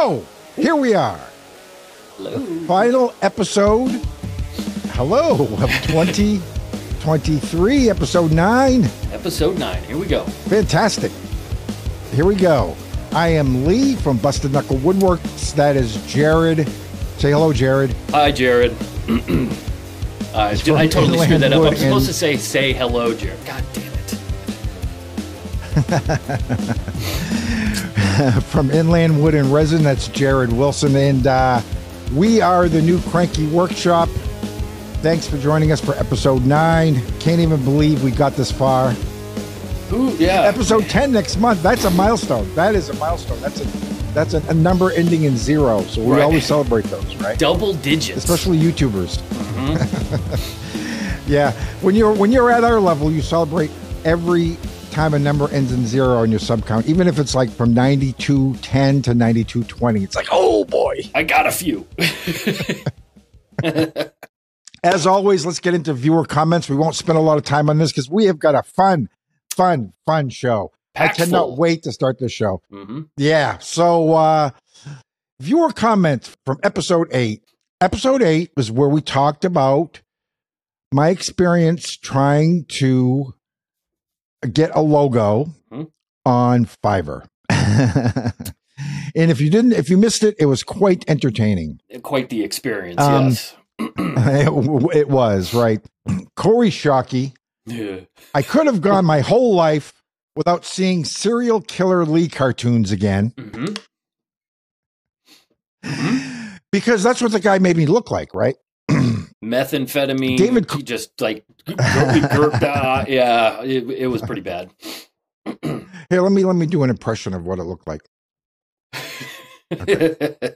So, here we are. Hello. Final episode. Hello of 2023, episode 9. Episode 9. Here we go. Fantastic. Here we go. I am Lee from Busted Knuckle Woodworks. That is Jered. Say hello, Jered. Hi, Jered. uh, I totally screwed that up. Inland I'm supposed to say, say hello, Jered. God damn it. from Inland Wood and Resin. That's Jered Wilson. And uh, we are the new Cranky Workshop. Thanks for joining us for episode 9. Can't even believe we got this far. Ooh, yeah. Episode 10 next month. That's a milestone. That is a milestone. That's a that's a, a number ending in zero. So we Right. always celebrate those, right? Double digits. Especially YouTubers. Mm-hmm. yeah. When you're when you're at our level, you celebrate every time a number ends in zero on your sub count, even if it's like from 9210 to 9220. It's like, oh boy. I got a few. As always, let's get into viewer comments. We won't spend a lot of time on this because we have got a fun, fun, fun show. I cannot wait to start this show. hmm Yeah. So, uh, viewer comments from episode eight. Episode eight was where we talked about my experience trying to get a logo Hmm. on Fiverr. and if you didn't, if you missed it, it was quite entertaining. Quite the experience, Um, yes. it, it was, right? Corey Shockey. Yeah. I could have gone my whole life without seeing serial killer Lee cartoons again. Mhm. because that's what the guy made me look like, right? Methamphetamine. David- he just like, gurped, uh, yeah, it, it was pretty bad. Here, let me let me do an impression of what it looked like.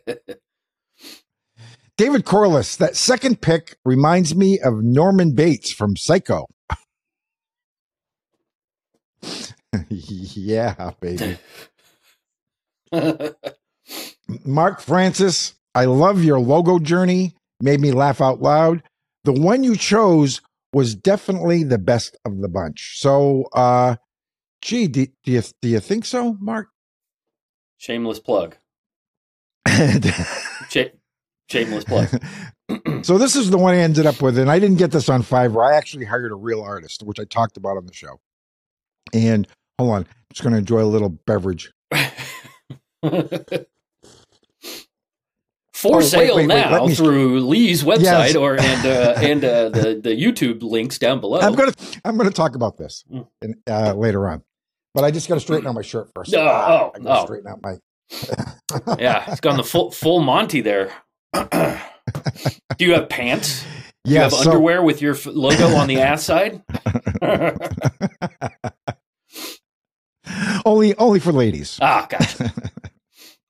David Corliss, that second pick reminds me of Norman Bates from Psycho. yeah, baby. Mark Francis, I love your logo journey. Made me laugh out loud. The one you chose was definitely the best of the bunch. So, uh, gee, do, do you do you think so, Mark? Shameless plug. Sh- shameless plug. so this is the one I ended up with, and I didn't get this on Fiverr. I actually hired a real artist, which I talked about on the show. And hold on, I'm just going to enjoy a little beverage. For Oh, sale wait, wait, now through Lee's website Yes. or and uh, and uh, the the YouTube links down below. I'm gonna I'm gonna talk about this Mm. in, uh, later on, but I just got to straighten out my shirt first. No, Ah, oh, I got to oh. straighten out my. yeah, it's gone the full full Monty there. Do you have pants? Do you have So, underwear with your f- logo on the ass side? only only for ladies. ah, gotcha.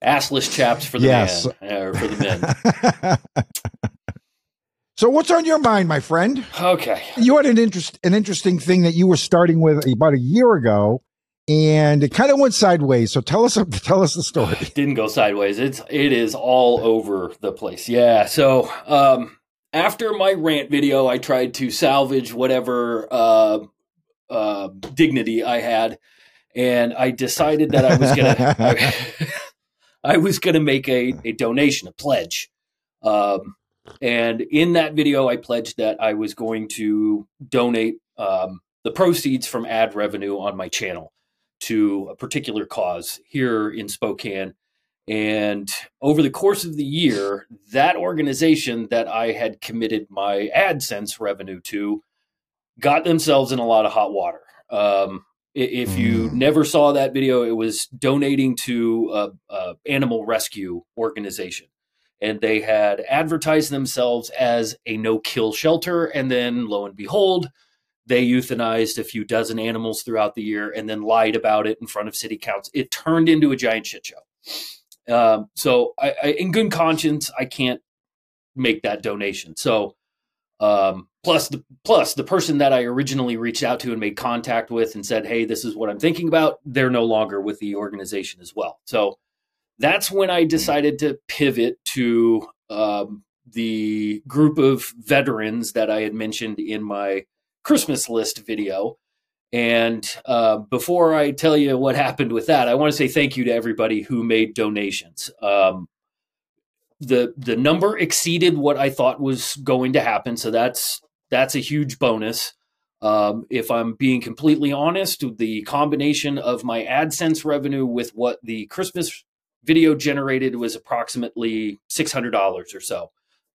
Assless chaps for the Yes. man, uh, or for the men. so what's on your mind, my friend? Okay. You had an interest an interesting thing that you were starting with about a year ago, and it kind of went sideways. So tell us tell us the story. didn't go sideways. It's it is all over the place. Yeah. So um, after my rant video, I tried to salvage whatever uh, uh, dignity I had, and I decided that I was gonna I, was gonna make a, a donation, a pledge. Um, and in that video, I pledged that I was going to donate um, the proceeds from ad revenue on my channel to a particular cause here in Spokane. And over the course of the year, that organization that I had committed my AdSense revenue to got themselves in a lot of hot water. Um, if you Mm. never saw that video, it was donating to a, a animal rescue organization, and they had advertised themselves as a no-kill shelter. And then, lo and behold, they euthanized a few dozen animals throughout the year and then lied about it in front of city council. It turned into a giant shit show. Um, so, I, I, in good conscience, I can't make that donation. So, um, plus the plus the person that I originally reached out to and made contact with and said, "Hey, this is what I'm thinking about." They're no longer with the organization as well. So that's when I decided to pivot to um, the group of veterans that I had mentioned in my Christmas list video. And uh, before I tell you what happened with that, I want to say thank you to everybody who made donations. Um, the the number exceeded what I thought was going to happen, so that's that's a huge bonus. Um, if I'm being completely honest, the combination of my AdSense revenue with what the Christmas video generated was approximately six hundred dollars or so.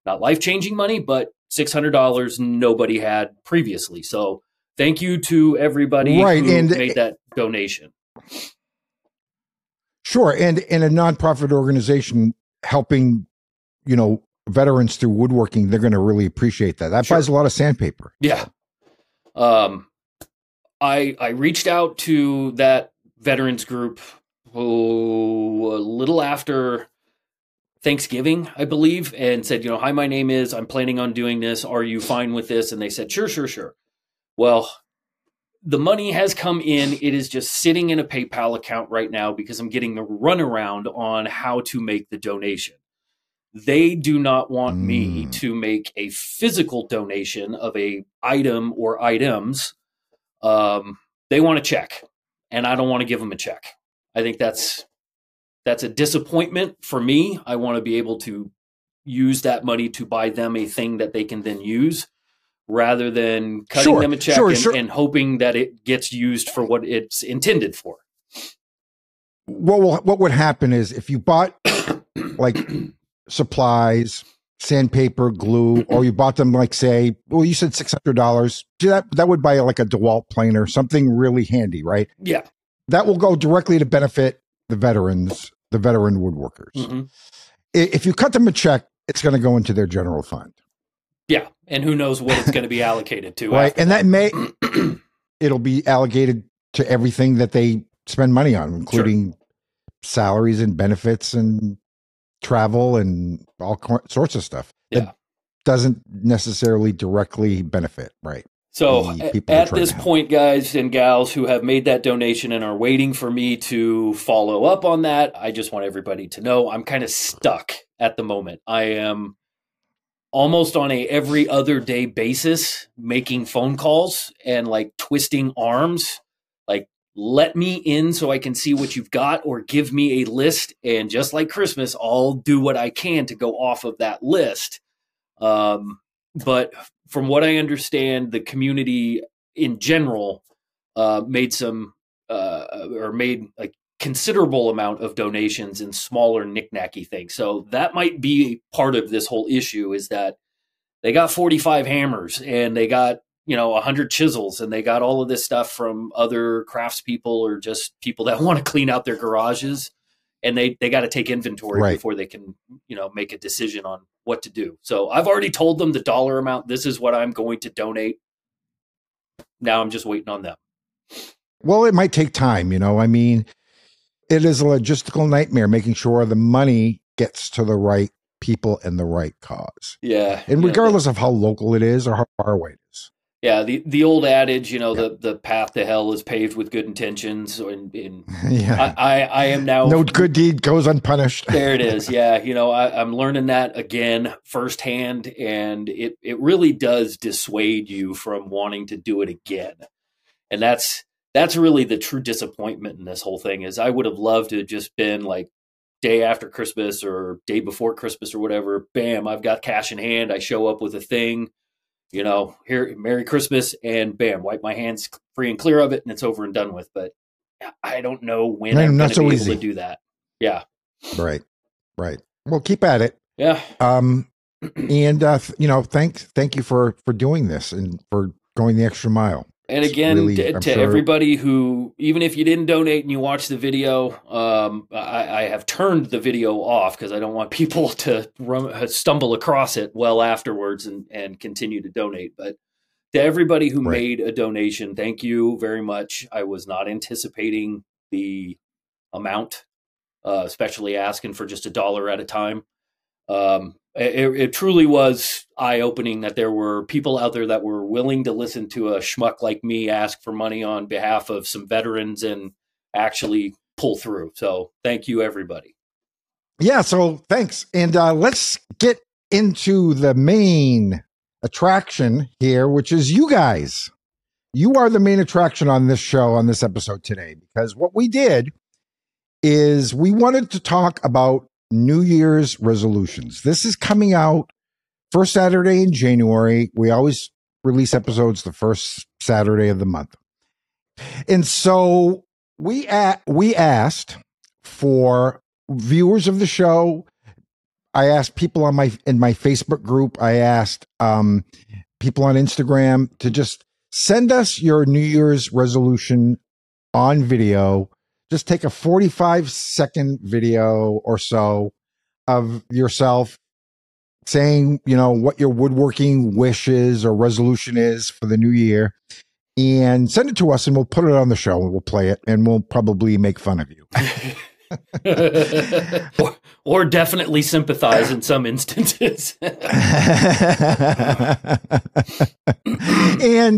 Not life changing money, but six hundred dollars nobody had previously. So thank you to everybody Right, who and- made that donation. Sure, and and a nonprofit organization helping, you know, veterans through woodworking, they're going to really appreciate that. That Sure. buys a lot of sandpaper. Yeah. Um, I I reached out to that veterans group oh, a little after Thanksgiving, I believe, and said, you know, hi, my name is. I'm planning on doing this. Are you fine with this? And they said, sure, sure, sure. Well, the money has come in. It is just sitting in a PayPal account right now because I'm getting the runaround on how to make the donation. They do not want me Mm. to make a physical donation of a item or items. Um, they want a check, and I don't want to give them a check. I think that's that's a disappointment for me. I want to be able to use that money to buy them a thing that they can then use rather than cutting Sure, them a check sure, and, sure. and hoping that it gets used for what it's intended for. What will what would happen is if you bought like supplies, sandpaper, glue, or you bought them like say, well, you said six hundred dollars. That that would buy like a Dewalt planer, something really handy, right? Yeah. That will go directly to benefit the veterans, the veteran woodworkers. Mhm. If you cut them a check, it's going to go into their general fund, Yeah. And who knows what it's going to be allocated to. right? And that may it'll be allocated to everything that they spend money on, including salaries and benefits and travel and all sorts of stuff. Yeah. That doesn't necessarily directly benefit, right? So the a- people they're at this point, guys and gals who have made that donation and are waiting for me to follow up on that, I just want everybody to know I'm kind of stuck at the moment. I am almost on a every other day basis making phone calls and like twisting arms let me in so I can see what you've got or give me a list and just like Christmas I'll do what I can to go off of that list. Um but from what I understand, the community in general uh, made some uh, or made a considerable amount of donations in smaller knickknacky things. So that might be part of this whole issue is that they got 45 hammers and they got you know a 100 chisels and they got all of this stuff from other craftspeople or just people that want to clean out their garages and they they got to take inventory Right. before they can you know make a decision on what to do so i've already told them the dollar amount this is what i'm going to donate now i'm just waiting on them Well, it might take time, you know. I mean, it is a logistical nightmare making sure the money gets to the right people and the right cause. yeah And yeah, regardless of how local it is or how far away it is. Yeah the the old adage you know the the path to hell is paved with good intentions and, and yeah. I, I i am now no good deed goes unpunished. there it is yeah you know I, i'm learning that again firsthand and it it really does dissuade you from wanting to do it again and that's that's really the true disappointment in this whole thing is i would have loved to have just been like day after christmas or day before christmas or whatever bam i've got cash in hand i show up with a thing you know here merry christmas and bam wipe my hands free and clear of it and it's over and done with but i don't know when No, i'm not going to so be easy. able to do that yeah Right. Right. Well, keep at it. yeah Um, and uh, you know, thank thank you for for doing this and for going the extra mile. And again, really- to, to sure- everybody who, even if you didn't donate and you watched the video, um, I, I have turned the video off because I don't want people to run, stumble across it well afterwards and, and continue to donate. But to everybody who Right. made a donation, thank you very much. I was not anticipating the amount, uh, especially asking for just a dollar at a time. Um, it, it truly was eye opening that there were people out there that were willing to listen to a schmuck like me ask for money on behalf of some veterans and actually pull through. So thank you, everybody. Yeah. So thanks, and uh, let's get into the main attraction here, which is you guys. you are the main attraction on this show, on this episode today, because what we did is we wanted to talk about New Year's resolutions. This is coming out first Saturday in January. We always release episodes the first Saturday of the month. And so we a- we asked for viewers of the show. I asked people on my in my Facebook group. I asked um, people on Instagram to just send us your New Year's resolution on video. Just take a 45 second video or so of yourself saying, you know, what your woodworking wishes or resolution is for the new year and send it to us and we'll put it on the show and we'll play it and we'll probably make fun of you. or, or definitely sympathize in some instances. and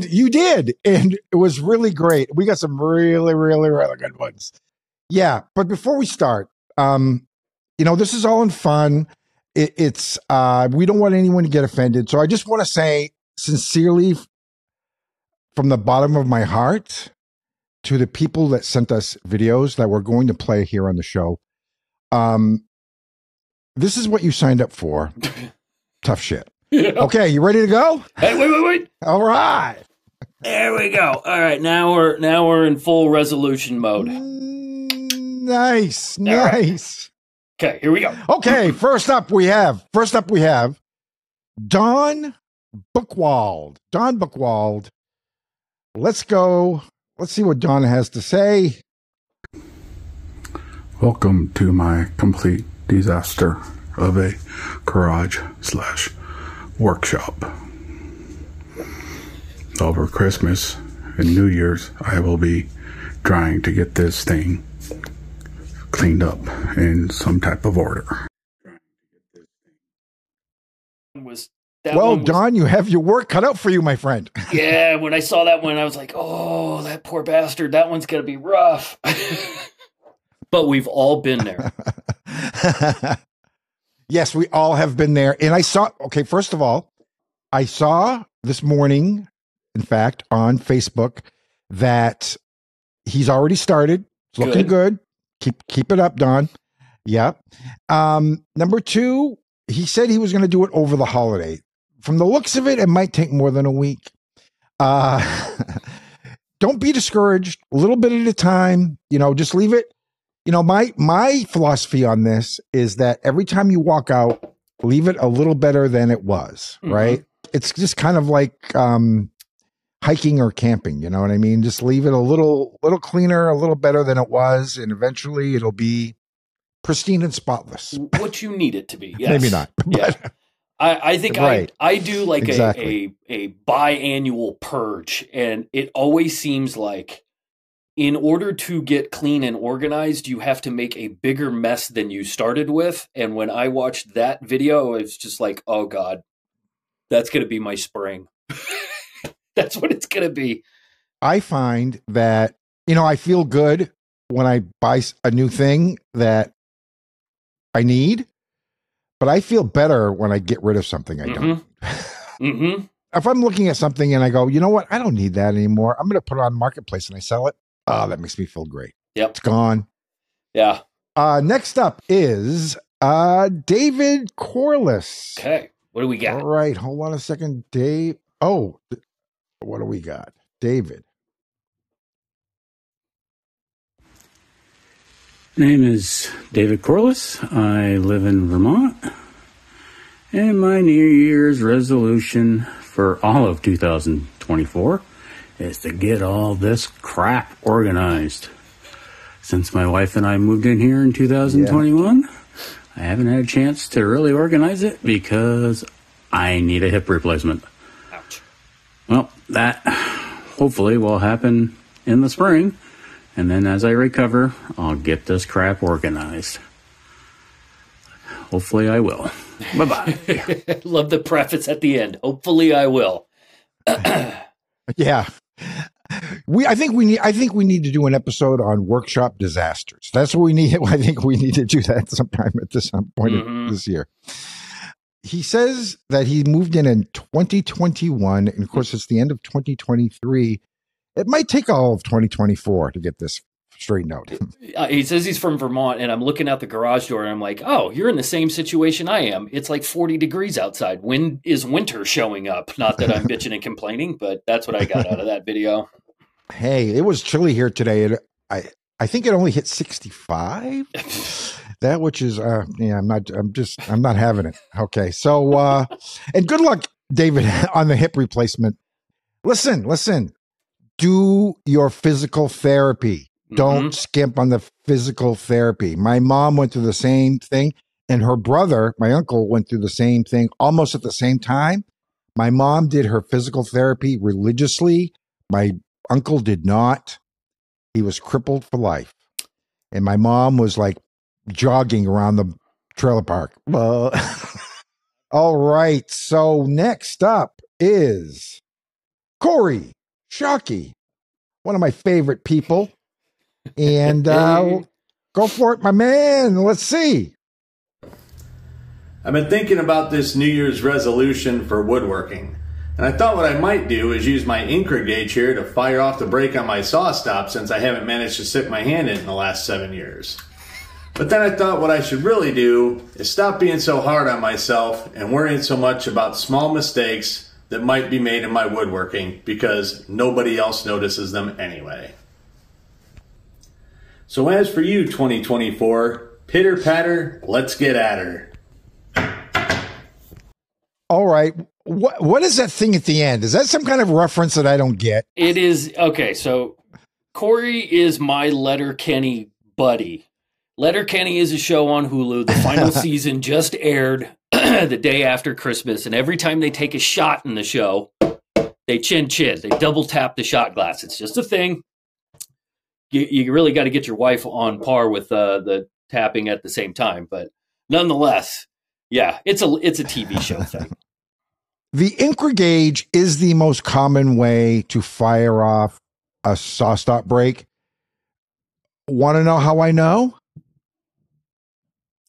you did. And it was really great. We got some really, really, really good ones. Yeah. But before we start, um, you know, this is all in fun. It, it's, uh, we don't want anyone to get offended. So I just want to say sincerely from the bottom of my heart to the people that sent us videos that we're going to play here on the show. Um, this is what you signed up for. Tough shit. Yeah. Okay, you ready to go? Hey, wait, wait, wait. All right. There we go. All right, now we're now we're in full resolution mode. Nice, All right. nice. Okay, here we go. Okay, first up we have first up we have Don Bookwald. Don Bookwald. Let's go. Let's see what Don has to say. Welcome to my complete disaster of a garage slash workshop. Over Christmas and New Year's, I will be trying to get this thing cleaned up in some type of order. Was that well, was- Don, you have your work cut out for you, my friend. Yeah, when I saw that one, I was like, "Oh, that poor bastard. That one's gonna be rough." but we've all been there. yes, we all have been there. And I saw, okay, first of all, I saw this morning, in fact, on Facebook that he's already started. It's looking good. Keep keep it up, Don. Yep. Um, number two, he said he was going to do it over the holiday. From the looks of it, it might take more than a week. Uh, don't be discouraged. A little bit at a time. You know, just leave it you know my my philosophy on this is that every time you walk out leave it a little better than it was Mhm. right it's just kind of like um hiking or camping you know what i mean just leave it a little little cleaner a little better than it was and eventually it'll be pristine and spotless what you need it to be. Yes. maybe not Yeah. I, I think Right. I I do like Exactly. a, a a biannual purge, and it always seems like in order to get clean and organized, you have to make a bigger mess than you started with. And when I watched that video, it's just like, oh god, that's gonna be my spring. that's what it's gonna be. I find that you know I feel good when I buy a new thing that I need, but I feel better when I get rid of something I don't. Mm-hmm. if I'm looking at something and I go, you know what, I don't need that anymore. I'm going to put it on marketplace and I sell it. Oh, that makes me feel great. Yep. It's gone. Yeah. Uh, next up is uh, David Corliss. Okay. What do we got? All right, hold on a second, Dave. Oh, what do we got, David? Name is David Corliss. I live in Vermont. And my New Year's resolution for all of 2024 is to get all this crap organized. Since my wife and I moved in here in 2021, I haven't had a chance to really organize it because I need a hip replacement. Ouch. Well, that hopefully will happen in the spring. And then as I recover, I'll get this crap organized. Hopefully I will. Bye bye. Love the preface at the end. Hopefully, I will. Yeah. We, I think we need. I think we need to do an episode on workshop disasters. That's what we need. I think we need to do that sometime at this some point of Mhm. this year. He says that he moved in in 2021, and of course, it's the end of 2023. It might take all of 2024 to get this straightened out. Uh, he says he's from Vermont, and I'm looking out the garage door, and I'm like, "Oh, you're in the same situation I am. It's like 40 degrees outside. When is winter showing up? Not that I'm bitching and complaining, but that's what I got out of that video. Hey, it was chilly here today. It, I I think it only hit 65. that which is uh yeah, I'm not I'm just I'm not having it. Okay. So uh and good luck David on the hip replacement. Listen, listen. Do your physical therapy. Don't Mhm. skimp on the physical therapy. My mom went through the same thing, and her brother, my uncle, went through the same thing almost at the same time. My mom did her physical therapy religiously. My uncle did not. He was crippled for life. And my mom was like jogging around the trailer park. Well, all right. So next up is Corey Shockey, one of my favorite people. And uh, go for it, my man. Let's see. I've been thinking about this New Year's resolution for woodworking, and I thought what I might do is use my Incra gauge here to fire off the brake on my SawStop since I haven't managed to sit my hand in in the last seven years. But then I thought what I should really do is stop being so hard on myself and worrying so much about small mistakes that might be made in my woodworking because nobody else notices them anyway. So as for you, 2024, pitter patter, let's get at her. All right. What what is that thing at the end? Is that some kind of reference that I don't get? It is okay. So Corey is my Letterkenny buddy. Letterkenny is a show on Hulu. The final season just aired the day after Christmas, and every time they take a shot in the show, they chin chin. They double tap the shot glass. It's just a thing. You, you really got to get your wife on par with uh, the tapping at the same time, but nonetheless, yeah, it's a it's a TV show thing. The Incra gauge is the most common way to fire off a SawStop break. Want to know how I know?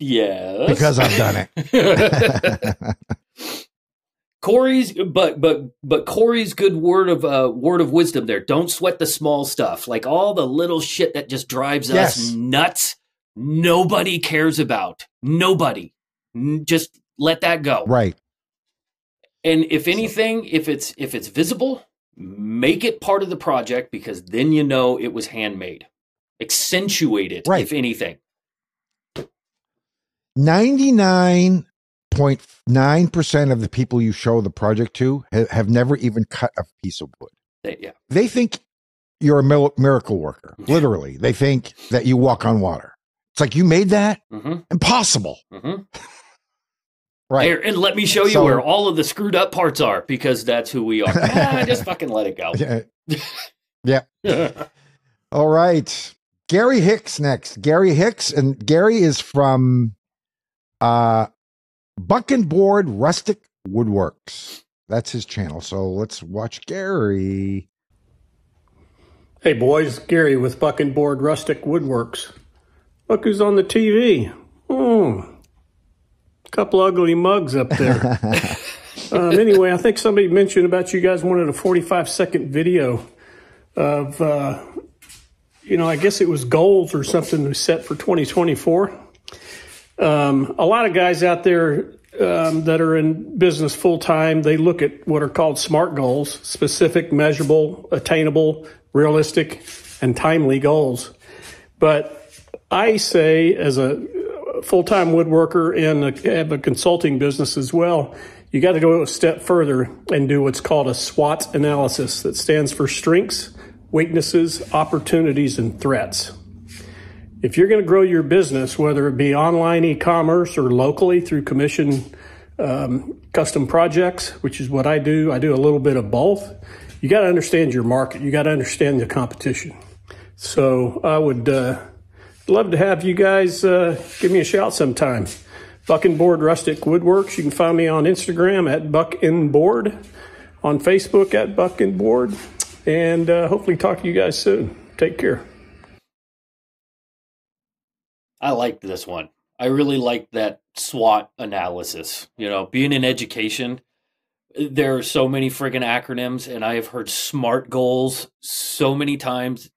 Yes, Because I've done it. Corey's, but but but Corey's good word of uh, word of wisdom there. Don't sweat the small stuff, like all the little shit that just drives us nuts. Nobody cares about. Nobody. N- Just let that go. right. And if anything, if it's if it's visible, make it part of the project because then you know it was handmade. Accentuate it, Right. if anything. 99.9% of the people you show the project to ha- have never even cut a piece of wood. They- yeah. They think you're a mil- miracle worker. Literally. They think that you walk on water. It's like you made that? hmm Impossible. hmm Right. Here, and let me show you So- where all of the screwed up parts are because that's who we are. ah, just fucking let it go. Yeah. Yeah. All right. Gary Hicks next. Gary Hicks. And Gary is from uh Buck and Board Rustic Woodworks. That's his channel. So let's watch Gary. Hey boys, Gary with Buck and Board Rustic Woodworks. Look who's on the TV. Oh, couple ugly mugs up there. um, anyway, I think somebody mentioned about you guys wanted a 45 second video of, uh, you know, I guess it was goals or something to set for 2024. Um, a lot of guys out there um, that are in business full time, they look at what are called SMART goals specific, measurable, attainable, realistic, and timely goals. But I say, as a full time woodworker and a, have a consulting business as well, you got to go a step further and do what's called a SWOT analysis that stands for strengths, weaknesses, opportunities, and threats. If you're going to grow your business, whether it be online e commerce or locally through commission um, custom projects, which is what I do, I do a little bit of both. You got to understand your market, you got to understand the competition. So I would uh, love to have you guys uh, give me a shout sometime. Buck and Board Rustic Woodworks. You can find me on Instagram at Buck Board, on Facebook at Buck and Board, and uh, hopefully talk to you guys soon. Take care. I liked this one. I really liked that SWOT analysis. You know, being in education, there are so many friggin' acronyms, and I have heard SMART goals so many times.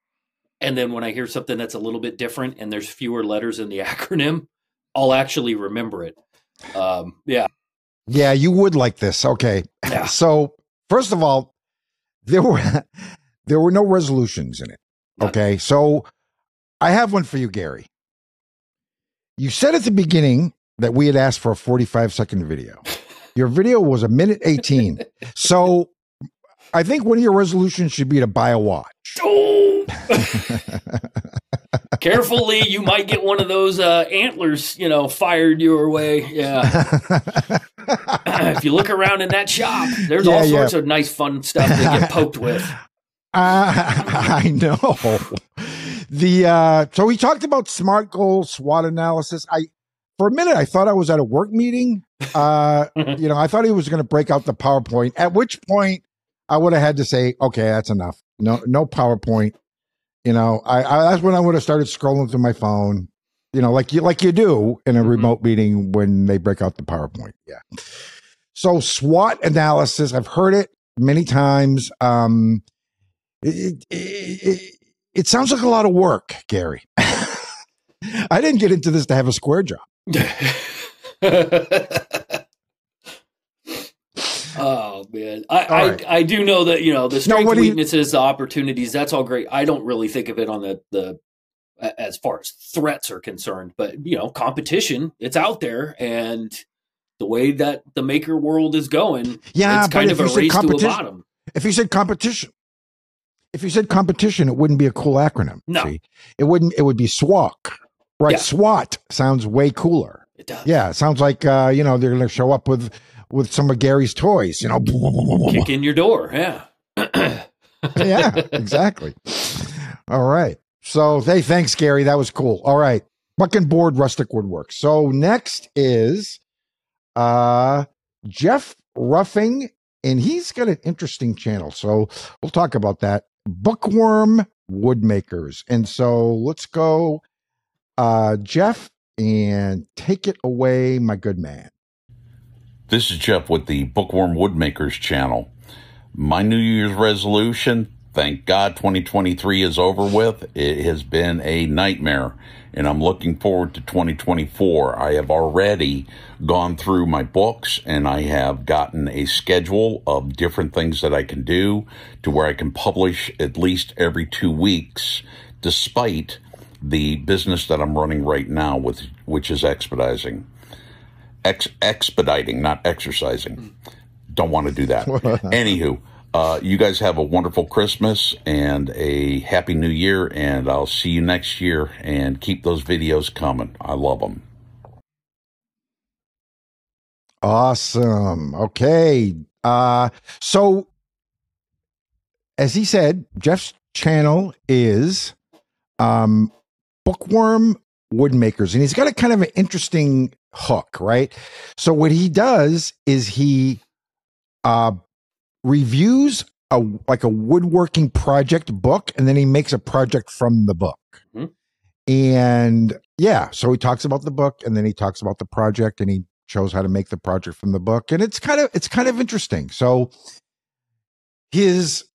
And then when I hear something that's a little bit different and there's fewer letters in the acronym, I'll actually remember it. Um, yeah. Yeah, you would like this. Okay. Yeah. So, first of all, there were there were no resolutions in it. Okay. So, I have one for you, Gary. You said at the beginning that we had asked for a 45 second video. Your video was a minute 18. So, I think one of your resolutions should be to buy a watch. Oh, carefully, you might get one of those uh, antlers, you know, fired your way. Yeah. if you look around in that shop, there's all Yeah, yeah. sorts of nice, fun stuff to get poked with. Uh, I know. The uh so we talked about smart goals, SWOT analysis. I for a minute I thought I was at a work meeting. Uh you know, I thought he was going to break out the PowerPoint. At which point I would have had to say, "Okay, that's enough. No no PowerPoint." You know, I, I that's when I would have started scrolling through my phone. You know, like you like you do in a Mhm. remote meeting when they break out the PowerPoint. Yeah. So SWOT analysis, I've heard it many times. Um it, it, it, it sounds like a lot of work, Gary. I didn't get into this to have a square job. oh man, I, All I. I do know that you know the strengths, what do you- weaknesses, the opportunities. That's all great. I don't really think of it on the the as far as threats are concerned, but you know, competition. It's out there, and the way that the maker world is going, Yeah, it's kind of a race to competition- bottom. If you said competition, if you said competition, it wouldn't be a cool acronym. No. see? it wouldn't. It would be SWOT. Right, Yeah. SWAT sounds way cooler. It does. Yeah, it sounds like uh, you know they're going to show up with with some of Gary's toys. You know, Kick in your door. Yeah. yeah, exactly. All right. So, hey, thanks, Gary. That was cool. All right. Fucking board rustic woodwork. So next is uh Jeff Ruffing, and he's got an interesting channel. So we'll talk about that. Bookworm Woodmakers. And so let's go, uh, Jeff, and take it away, my good man. This is Jeff with the Bookworm Woodmakers channel. My New Year's resolution, thank God 2023 is over with. It has been a nightmare, and I'm looking forward to 2024. I have already gone through my books and I have gotten a schedule of different things that I can do to where I can publish at least every two weeks, despite the business that I'm running right now with which is expediting ex- expediting, not exercising. Hmm. Don't want to do that. Anywho, uh, you guys have a wonderful Christmas and a happy New Year, and I'll see you next year. And keep those videos coming. I love them. Awesome. Okay. Uh so as he said, Jeff's channel is um Bookworm Woodmakers and he's got a kind of an interesting hook, right? So what he does is he uh reviews a like a woodworking project book and then he makes a project from the book. Mhm. And yeah, so he talks about the book and then he talks about the project and he shows how to make the project from the book and it's kind of it's kind of interesting. So his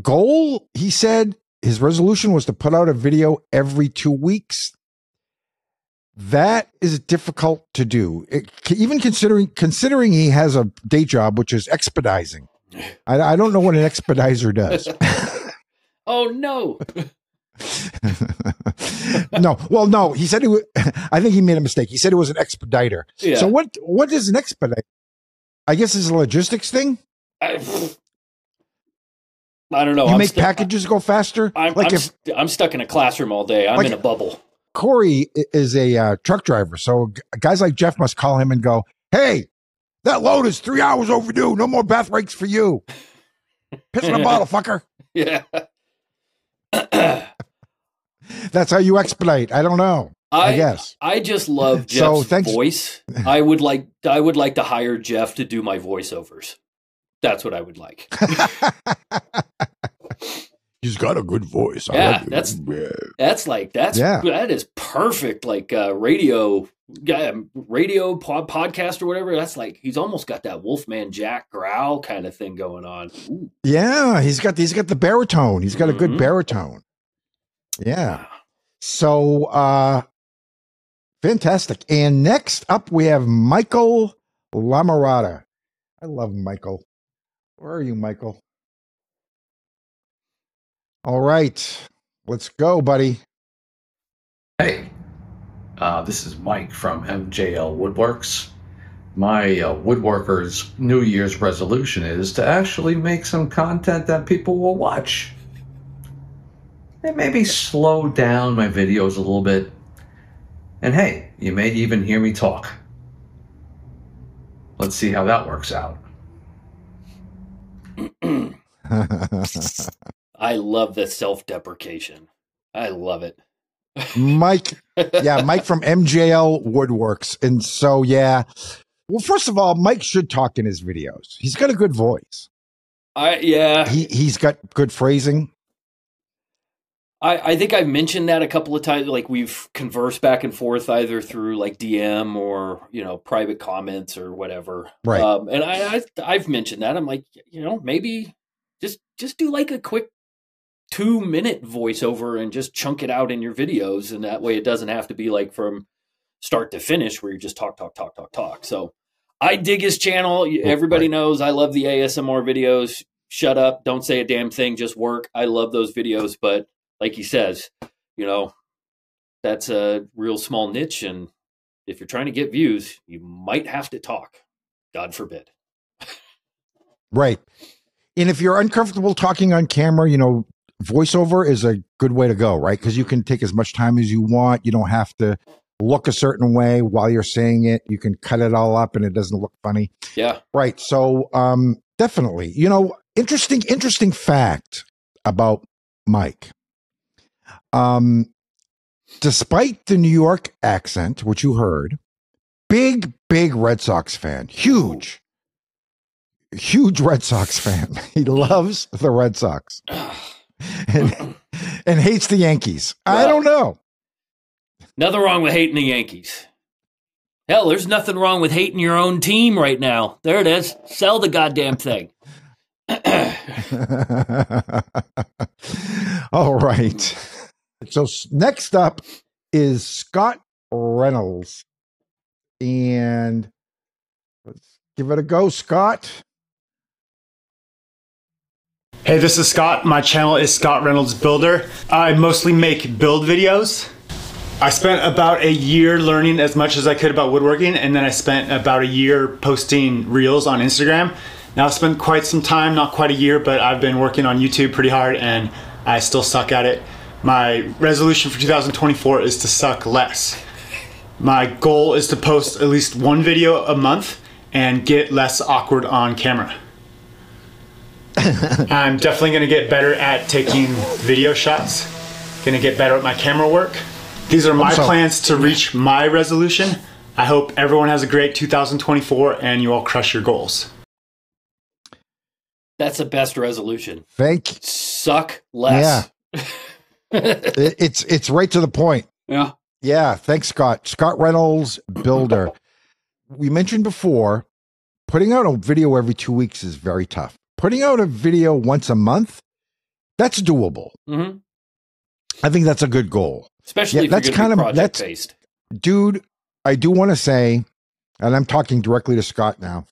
goal, he said his resolution was to put out a video every 2 weeks. That is difficult to do. It, even considering considering he has a day job which is expediting. I, I don't know what an expedizer does. Oh no. no, well, no. He said it. Was, I think he made a mistake. He said it was an expediter. Yeah. So what? What is an expedite? I guess it's a logistics thing. I, I don't know. you I'm make stu- packages go faster. I'm, like I'm, if st- I'm stuck in a classroom all day. I'm Like- in a bubble. Corey is a uh, truck driver, so g- guys like Jeff must call him and go, "Hey, that load is three hours overdue. No more bath breaks for you. Piss in a bottle, fucker." Yeah. That's how you expedite. I don't know. I, I guess. I just love So, Jeff's thanks- voice. I would like I would like to hire Jeff to do my voiceovers. That's what I would like. He's got a good voice. Yeah, like that's- That's like that's Yeah. that is perfect like uh radio yeah, radio pod, podcast or whatever. That's like he's almost got that Wolfman Jack growl kind of thing going on. Ooh. Yeah, he's got he's got the baritone. He's got a good Mhm. baritone. Yeah. So uh fantastic. And next up we have Michael Lamarada. I love Michael. Where are you, Michael? All right. Let's go, buddy. Hey, uh, this is Mike from MJL Woodworks. My uh, woodworker's New Year's resolution is to actually make some content that people will watch. And maybe slow down my videos a little bit. And hey, you may even hear me talk. Let's see how that works out. I love the self deprecation. I love it. Mike, yeah, Mike from MJL Woodworks. And so, yeah. Well, first of all, Mike should talk in his videos. He's got a good voice. I yeah. He he's got good phrasing. I, I think I've mentioned that a couple of times. Like we've conversed back and forth either through like DM or you know private comments or whatever. Right. Um, and I, I I've mentioned that. I'm like, you know, maybe just just do like a quick two minute voiceover and just chunk it out in your videos, and that way it doesn't have to be like from start to finish where you just talk talk talk talk talk. So I dig his channel. Everybody right. knows I love the ASMR videos. Shut up, don't say a damn thing, just work. I love those videos, but like he says, you know, that's a real small niche. And if you're trying to get views, you might have to talk. God forbid. Right. And if you're uncomfortable talking on camera, you know, voiceover is a good way to go, right? Because you can take as much time as you want. You don't have to look a certain way while you're saying it. You can cut it all up and it doesn't look funny. Yeah. Right. So, um, definitely, you know, interesting, interesting fact about Mike. Um, despite the New York accent, which you heard, big, big Red Sox fan, huge, huge Red Sox fan. He loves the Red Sox and, and hates the Yankees. I don't know. Nothing wrong with hating the Yankees. Hell, there's nothing wrong with hating your own team right now. There it is. Sell the goddamn thing. All right. So next up is Scott Reynolds. And let's give it a go, Scott. Hey, this is Scott. My channel is Scott Reynolds Builder. I mostly make build videos. I spent about a year learning as much as I could about woodworking, and then I spent about a year posting reels on Instagram. Now I've spent quite some time, not quite a year, but I've been working on YouTube pretty hard and I still suck at it. My resolution for 2024 is to suck less. My goal is to post at least one video a month and get less awkward on camera. I'm definitely going to get better at taking video shots. Going to get better at my camera work. These are my plans to reach my resolution. I hope everyone has a great 2024 and you all crush your goals. That's the best resolution. Thank Suck less. Yeah. it, it's it's right to the point. yeah. Yeah, thanks, Scott. Scott Reynolds, builder. we mentioned before, putting out a video every two weeks is very tough. Putting out a video once a month, that's doable. hmm I think that's a good goal. Especially Yeah, if that's you're kind of- that's- based. Dude, I do want to say, and I'm talking directly to Scott now.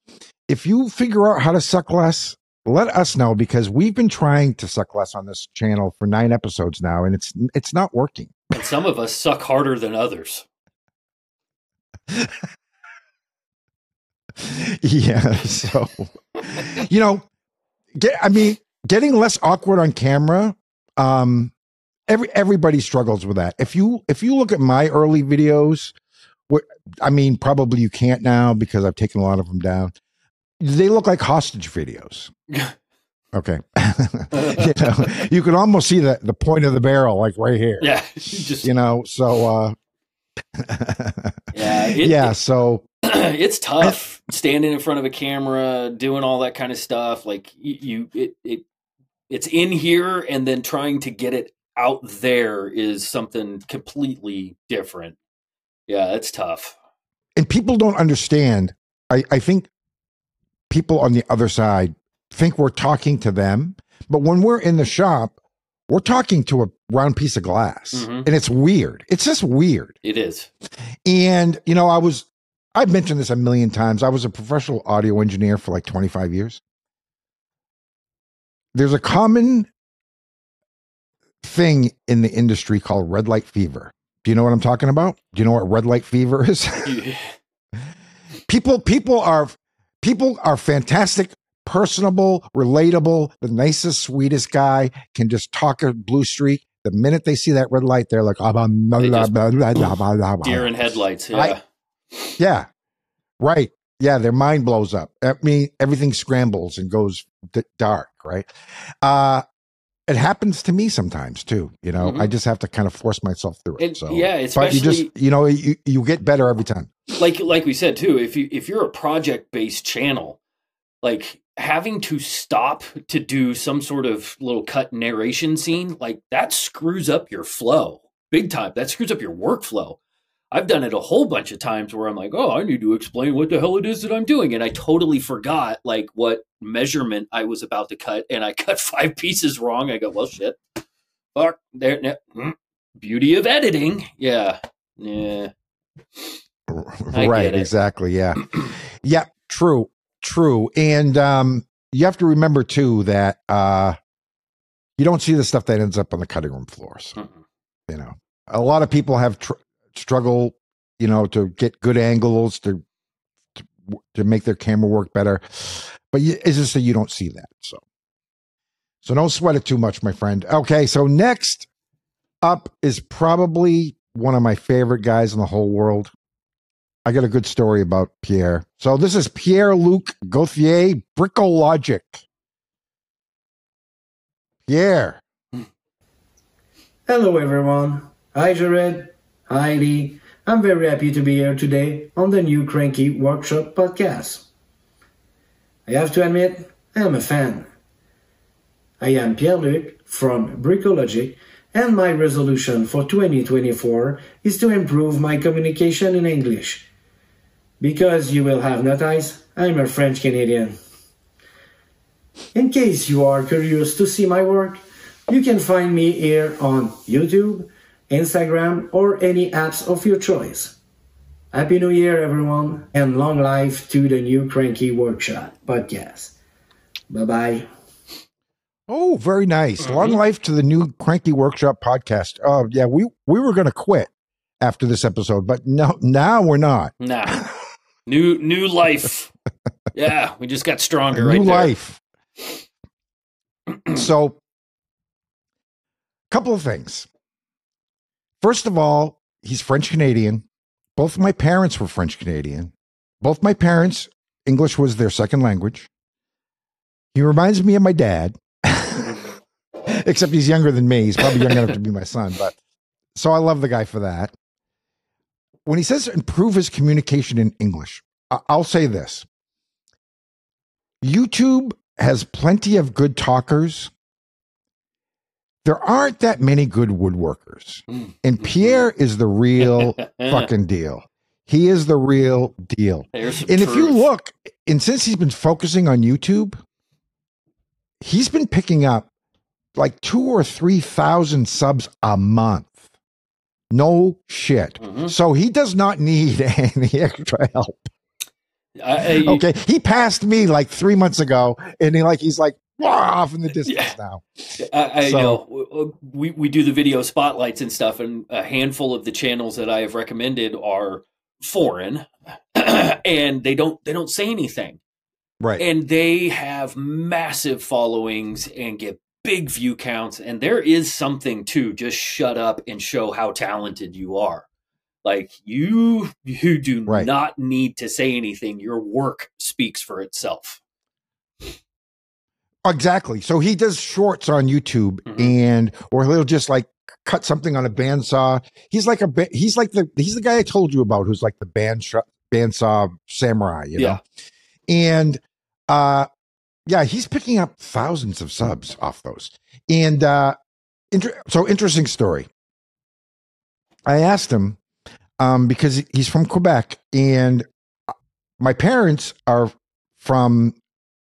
If you figure out how to suck less, let us know because we've been trying to suck less on this channel for nine episodes now, and it's it's not working. And some of us suck harder than others. yeah so you know get i mean getting less awkward on camera um every everybody struggles with that. If you if you look at my early videos i mean probably you can't now because i've taken a lot of them down. They look like hostage videos. Okay. You know you can almost see the the point of the barrel like right here. Yeah. You just you know so uh Yeah, it- yeah so it's tough standing in front of a camera, doing all that kind of stuff. Like you, you it, it, it's in here, and then trying to get it out there is something completely different. Yeah, it's tough. and people don't understand. I, I think people on the other side think we're talking to them, but when we're in the shop, we're talking to a round piece of glass, Mhm. and it's weird. It's just weird. It is. And you know, I was I've mentioned this a million times. I was a professional audio engineer for like 25 years. There's a common thing in the industry called red light fever. Do you know what I'm talking about? Do you know what red light fever is? People people are people are fantastic, personable, relatable, the nicest, sweetest guy can just talk a blue streak. The minute they see that red light, they're like, "Ah, blah, blah, blah, blah, blah, blah, blah, blah." Deer in headlights. Yeah. I- Yeah. Right. Yeah. Their mind blows up. I mean, everything scrambles and goes d- dark. Right. Uh, it happens to me sometimes too. You know, Mhm. I just have to kind of force myself through it. And, so, yeah, but you especially just, you know, you, you get better every time. like like we said too if you if you're a project based channel like having to stop to do some sort of little cut narration scene like that screws up your flow big time that screws up your workflow i've done it a whole bunch of times where i'm like oh i need to explain what the hell it is that i'm doing and i totally forgot like what measurement i was about to cut and i cut five pieces wrong. I go well shit. Fuck. There no, mm, beauty of editing. Yeah. Yeah. Right exactly yeah. Yeah true true and um you have to remember too that uh you don't see the stuff that ends up on the cutting room floors Mm-mm. you know. A lot of people have tr- struggle you know to get good angles to, to to make their camera work better but you, it's just that you don't see that so so don't sweat it too much my friend okay so next up is probably one of my favorite guys in the whole world I got a good story about Pierre. So this is Pierre Luc Gauthier, Bricologic. Pierre. Hello, everyone. Hi, Jered. Hi, Lee. I'm very happy to be here today on the new Cranky Workshop podcast. I have to admit, I am a fan. I am Pierre Luc from Bricologic, and my resolution for 2024 is to improve my communication in English. Because you will have noticed, I'm a French Canadian. In case you are curious to see my work, you can find me here on YouTube, Instagram, or any apps of your choice. Happy New Year, everyone, and long life to the new Cranky Workshop podcast. Bye bye. Oh, very nice. Mm-hmm. Long life to the new Cranky Workshop podcast. Oh, yeah, we we were going to quit after this episode, but no, now we're not. Nah. new new life. Yeah, we just got stronger right new there. life. so, couple of things. First of all, he's French Canadian. Both my parents were French Canadian. Both my parents, English was their second language. He reminds me of my dad, except he's younger than me. He's probably young enough to be my son. But so I love the guy for that. When he says improve his communication in English, I- I'll say this YouTube has plenty of good talkers. There aren't that many good woodworkers. Mm. And Pierre is the real fucking deal. He is the real deal. And if you look, and since he's been focusing on YouTube, he's been picking up like two or 3,000 subs a month. No shit. Mhm. So he does not need any extra help. I, I- Okay. He passed me like three months ago and he like, he's like off in the distance Yeah. now. I, I So- know we we do the video spotlights and stuff, and a handful of the channels that I have recommended are foreign, and they don't they don't say anything, Right. and they have massive followings and get big view counts, and there is something to just shut up and show how talented you are. Like you, you do Right. not need to say anything. Your work speaks for itself. Exactly. So he does shorts on YouTube Mhm. and or he'll just like cut something on a bandsaw. He's like a he's like the he's the guy I told you about who's like the band sh- bandsaw samurai, you know. Yeah. And uh yeah, he's picking up thousands of subs off those. And uh inter- so interesting story. I asked him um, because he's from Quebec, and my parents are from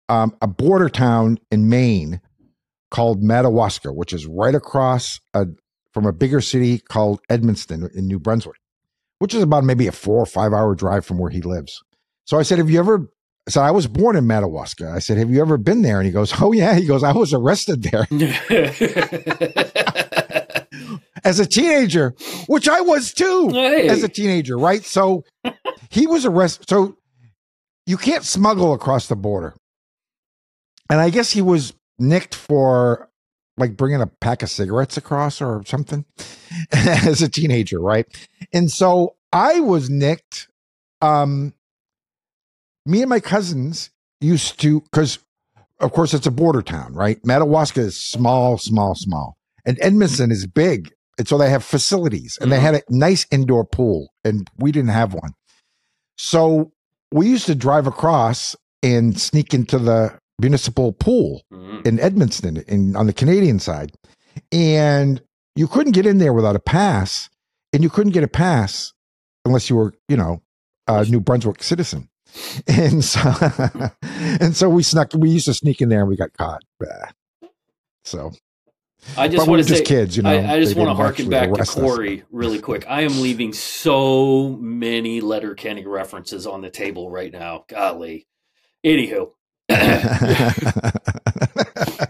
um, a border town in Maine called Madawaska, which is right across a, from a bigger city called Edmundston in New Brunswick, which is about maybe a four or five hour drive from where he lives. So I said, "Have you ever?" So I was born in Madawaska. I said, "Have you ever been there?" And he goes, "Oh yeah." He goes, "I was arrested there as a teenager, which I was too Hey. as a teenager, right?" So he was arrested. So you can't smuggle across the border, and I guess he was nicked for like bringing a pack of cigarettes across or something as a teenager, right? And so I was nicked. Um, me and my cousins used to, because of course it's a border town, right? Madawaska is small, small, small, and Edmundston is big, and so they have facilities, and they had a nice indoor pool, and we didn't have one. So we used to drive across and sneak into the municipal pool Mhm. in Edmundston in on the Canadian side. And you couldn't get in there without a pass, and you couldn't get a pass unless you were, you know, a New Brunswick citizen. And so and so we snuck we used to sneak in there and we got caught. So I just want to just say, kids, you know, I, I just want to harken back to arrest us. Corey really quick. I am leaving so many Letterkenny references on the table right now. Golly. Anywho,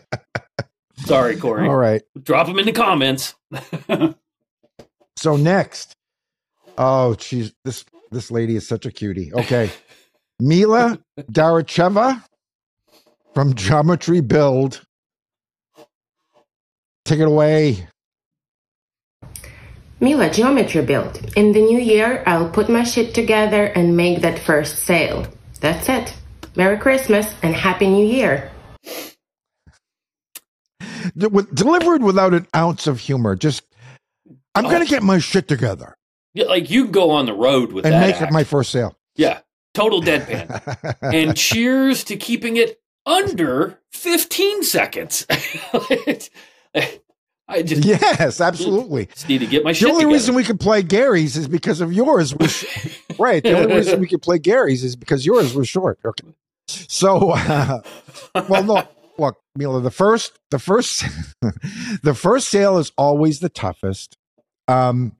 sorry, Corey. All right. Drop them in the comments. So next, oh, she's this this lady is such a cutie. Okay, Mila Daracheva from Geometry Build. Take it away. Mila Geometry Build. In the new year, I'll put my shit together and make that first sale. That's it. Merry Christmas and Happy New Year. With, delivered without an ounce of humor. Just, I'm Oh. gonna get my shit together Yeah, like you go on the road with and that. make act. it my first sale. yeah, total deadpan. and cheers to keeping it under 15 seconds. I just, yes, absolutely. just need to get my The only together. reason we could play Gary's is because of yours. Was right. The only reason we could play Gary's is because yours was short. Okay. So, uh, well, no, look, Mila, the first, the first, the first sale is always the toughest, um,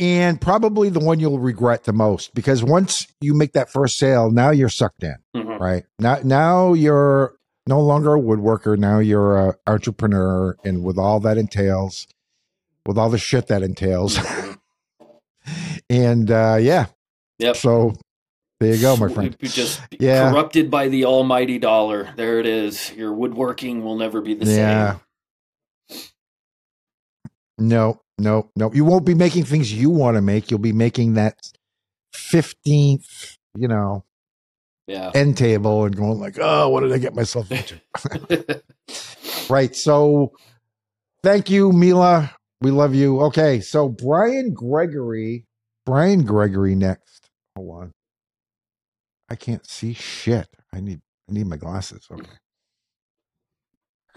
and probably the one you'll regret the most because once you make that first sale, now you're sucked in Mhm. right? Now now you're no longer a woodworker. Now you're a entrepreneur and with all that entails with all the shit that entails. And uh yeah. Yep. so there you go my friend You're just Yeah. corrupted by the almighty dollar. There it is. Your woodworking will never be the Yeah. same. no no no you won't be making things you want to make you'll be making that 15th you know Yeah. end table and going like oh what did i get myself into right so thank you mila we love you okay so brian gregory brian gregory next hold on i can't see shit i need i need my glasses okay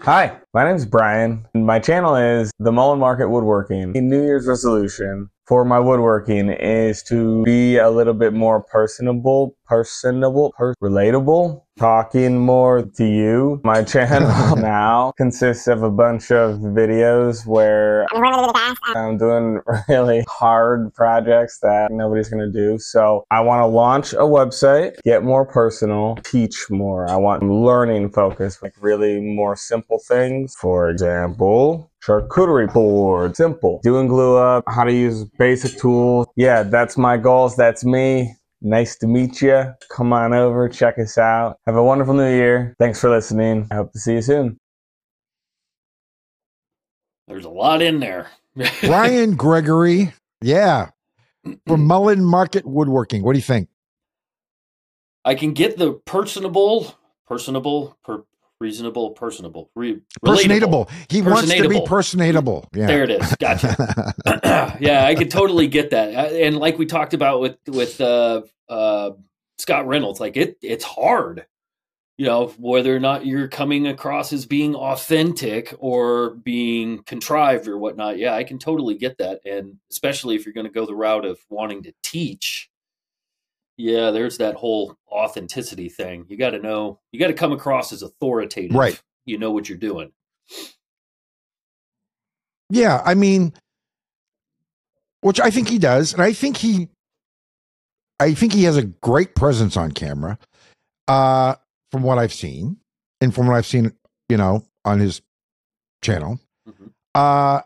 Hi, my name is Brian. My channel is The Mullen Market Woodworking. The New Year's resolution for my woodworking is to be a little bit more personable, personable, per- relatable, talking more to you. My channel now consists of a bunch of videos where I'm doing really hard projects that nobody's going to do. So I want to launch a website, get more personal, teach more. I want learning focus, like really more simple things. For example, charcuterie board, simple. Doing glue up, how to use basic tools. Yeah, that's my goals. That's me. Nice to meet you. Come on over, check us out. Have a wonderful new year. Thanks for listening. I hope to see you soon. There's a lot in there. brian gregory yeah from mullen market woodworking what do you think I can get the personable, personable, per, reasonable, personable, re, personatable he wants to be Personatable. personatable yeah There it is. Gotcha. yeah, I could totally get that. And like we talked about with with uh, uh, Scott Reynolds, like it, it's hard. you know, whether or not you're coming across as being authentic or being contrived or whatnot. Yeah, I can totally get that. And especially if you're going to go the route of wanting to teach, yeah, there's that whole authenticity thing. You got to know, you got to come across as authoritative. Right. You know what you're doing. Yeah, I mean, which I think he does, and I think he, I think he has a great presence on camera. Uh, from what I've seen, and from what I've seen, you know, on his channel, uh,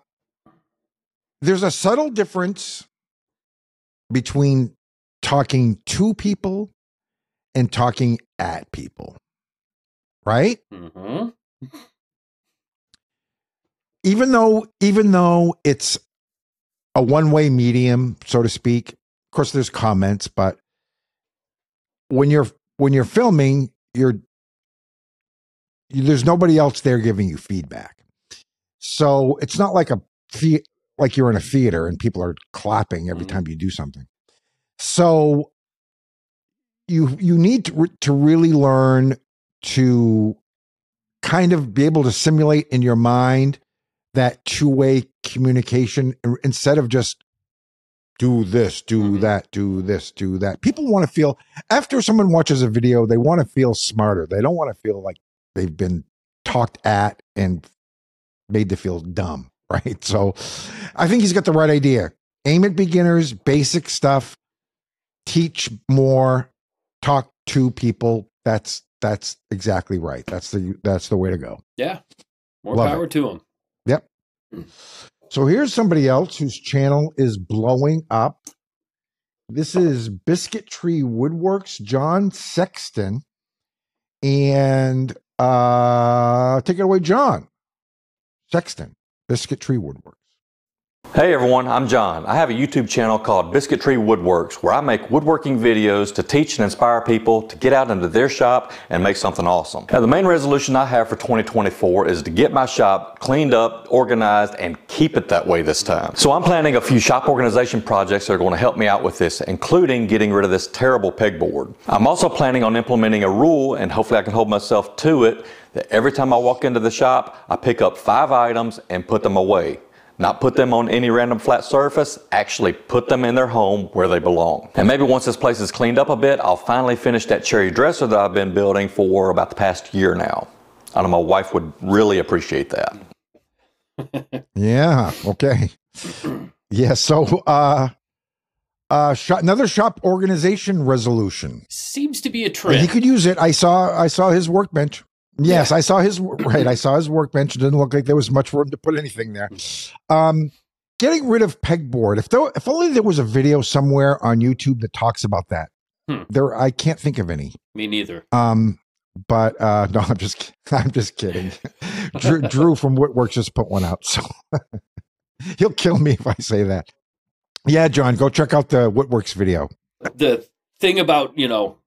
there's a subtle difference between talking to people and talking at people, right? Mm-hmm. even though even though it's a one-way medium so to speak of course there's comments but when you're when you're filming you're there's nobody else there giving you feedback so it's not like a like you're in a theater and people are clapping every time you do something so you you need to, to really learn to kind of be able to simulate in your mind that two-way communication instead of just do this do mm-hmm. that do this do that. People want to feel after someone watches a video they want to feel smarter. They don't want to feel like they've been talked at and made to feel dumb right? So i think he's got the right idea. Aim at beginners basic stuff teach more talk to people that's that's exactly right that's the that's the way to go Yeah. More Love power it. to them. Yep. So here's somebody else whose channel is blowing up. This is Biscuit Tree Woodworks, John Sexton. And uh take it away, John. Sexton, Biscuit Tree Woodworks. Hey everyone, I'm John. I have a YouTube channel called Biscuit Tree Woodworks where I make woodworking videos to teach and inspire people to get out into their shop and make something awesome. Now the main resolution I have for 2024 is to get my shop cleaned up, organized, and keep it that way this time. So I'm planning a few shop organization projects that are going to help me out with this, including getting rid of this terrible pegboard. I'm also planning on implementing a rule, and hopefully I can hold myself to it, that every time I walk into the shop, I pick up five items and put them away. Not put them on any random flat surface, actually put them in their home where they belong. And maybe once this place is cleaned up a bit, I'll finally finish that cherry dresser that I've been building for about the past year now. I know my wife would really appreciate that. Yeah, okay. yeah, so uh uh shop, another shop organization resolution. Seems to be a And trend. He could use it. I saw I saw his workbench. Yes, I saw his right. I saw his workbench. It didn't look like there was much room to put anything there. Um, getting rid of pegboard. If there, if only there was a video somewhere on YouTube that talks about that. Hmm. There, I can't think of any. Me neither. Um, but uh, no, I'm just I'm just kidding. Drew, Drew from Woodworks just put one out, so he'll kill me if I say that. Yeah, John, go check out the Woodworks video. the thing about you know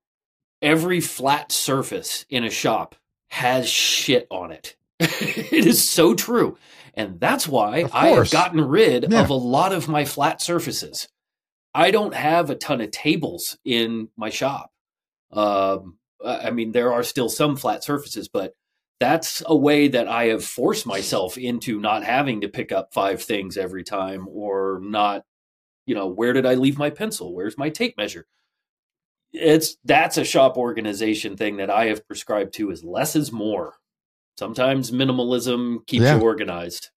every flat surface in a shop has shit on it. It is so true. And that's why i have gotten rid Yeah. of a lot of my flat surfaces. I don't have a ton of tables in my shop. Um, i I mean there are still some flat surfaces but that's a way that i have forced myself into not having to pick up five things every time or not you know where did i leave my pencil? Where's my tape measure it's that's a shop organization thing that i have prescribed to is less is more sometimes minimalism keeps Yeah. you organized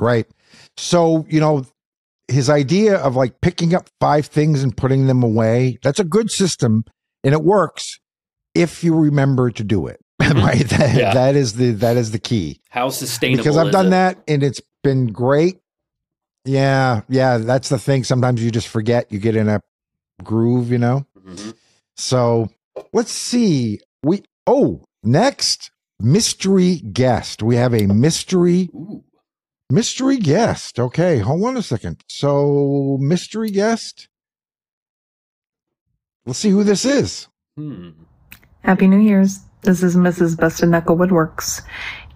Right. So, you know, his idea of like picking up five things and putting them away, that's a good system and it works if you remember to do it. Mm-hmm. right. That, Yeah. that is the that is the key. how sustainable because I've done it? that and it's been great. Yeah, yeah, that's the thing. Sometimes you just forget, you get in a groove, you know. Mhm. So let's see. We oh next mystery guest. We have a mystery Ooh. mystery guest. Okay, hold on a second. So mystery guest. Let's see who this is. Hmm. Happy New Year's. This is Mrs. Busted Knuckle Woodworks.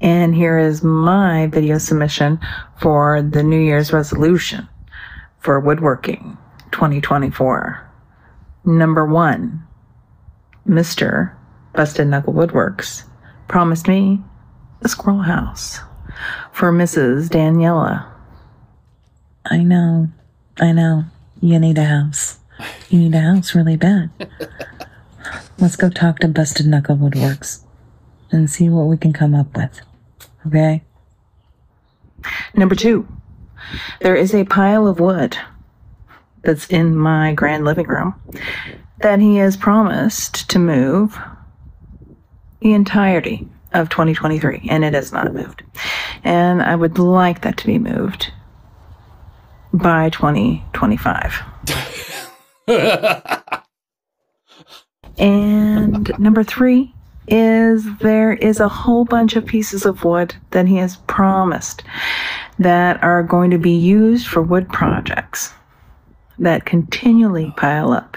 And here is my video submission for the New Year's resolution for woodworking 2024. Number one, Mr. Busted Knuckle Woodworks, promised me a squirrel house for Mrs. Daniela. I know, I know. You need a house. You need a house really bad. Let's go talk to Busted Knuckle Woodworks and see what we can come up with. Okay? Number two, there is a pile of wood that's in my grand living room that he has promised to move the entirety of 2023, and it has not moved. And I would like that to be moved by 2025. and number three is there is a whole bunch of pieces of wood that he has promised that are going to be used for wood projects that continually pile up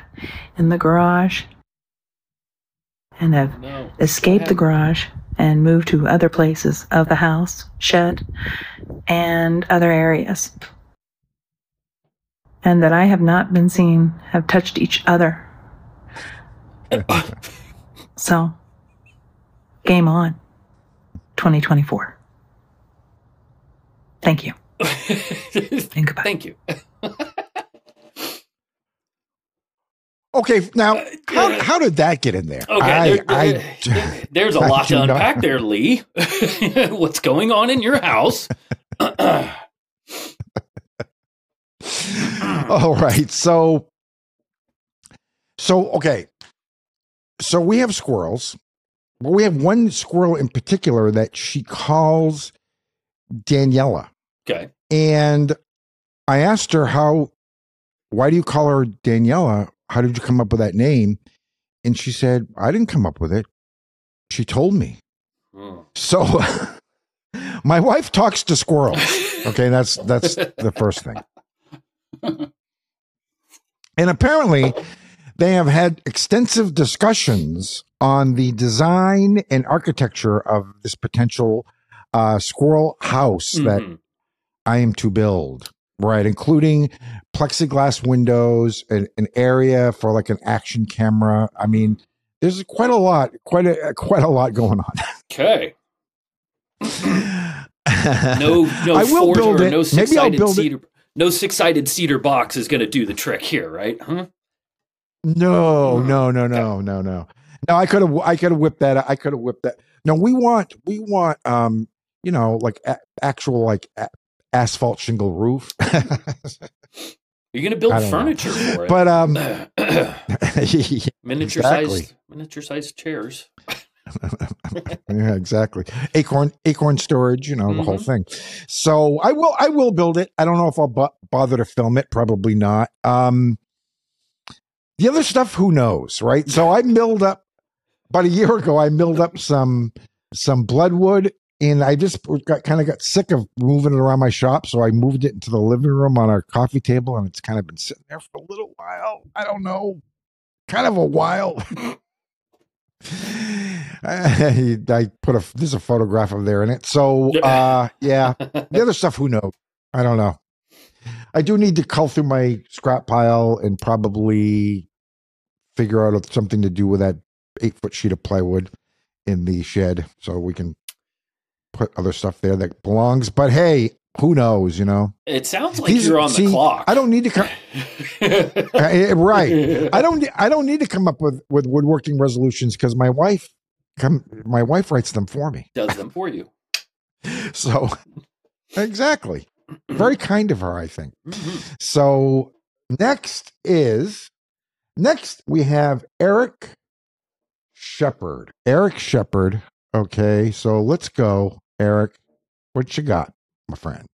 in the garage and have No. escaped the garage and moved to other places of the house, shed, and other areas. And that I have not been seen have touched each other. so, game on 2024. Thank you. and goodbye. Thank you. Okay, now uh, how, how did that get in there? Okay, I, there- I, there- there's a I lot to not- unpack there, Lee. What's going on in your house? All right. So, so okay. So we have squirrels. But we have one squirrel in particular that she calls Daniela. Okay. And I asked her how, why do you call her Daniela? How did you come up with that name? And she said, I didn't come up with it. She told me. So my wife talks to squirrels. Okay, that's that's the first thing. And apparently they have had extensive discussions on the design and architecture of this potential uh, squirrel house that Mhm. I am to build, right? Including plexiglass windows, an, an area for like an action camera. I mean, there's quite a lot, quite a quite a lot going on. Okay. No, no I will build it. no Maybe I'll it. cedar. No six-sided cedar box is going to do the trick here, right? Huh? No, no, no, no, no, no. No, I could have, I could have whipped that. I could have whipped that. No, we want, we want, um, you know, like a, actual like a, asphalt shingle roof. You're going to build don't know. furniture for it, But um, miniature sized miniature sized chairs. yeah, exactly. Acorn, acorn storage, you know, the whole Mhm. thing. So I will, I will build it. I don't know if I'll bo- bother to film it. Probably not. Um, the other stuff, who knows, right? So I milled up about a year ago. I milled up some some bloodwood, and I just got kind of got sick of moving it around my shop, so I moved it into the living room on our coffee table, and it's kind of been sitting there for a little while. I don't know, kind of a while. I, I put a there's a photograph of there in it. So uh yeah. The other stuff, who knows? I don't know. I do need to cull through my scrap pile and probably figure out something to do with that eight foot sheet of plywood in the shed so we can put other stuff there that belongs. But hey, who knows, you know? It sounds like These- you're on see, the clock. I don't need to come Uh, right. I don't I don't need to come up with with woodworking resolutions because my wife come my wife writes them for me. Does them for you. So exactly. Very kind of her, I think. So next is next we have Eric Shepard. Eric Shepard. Okay, so let's go. Eric, what you got, my friend?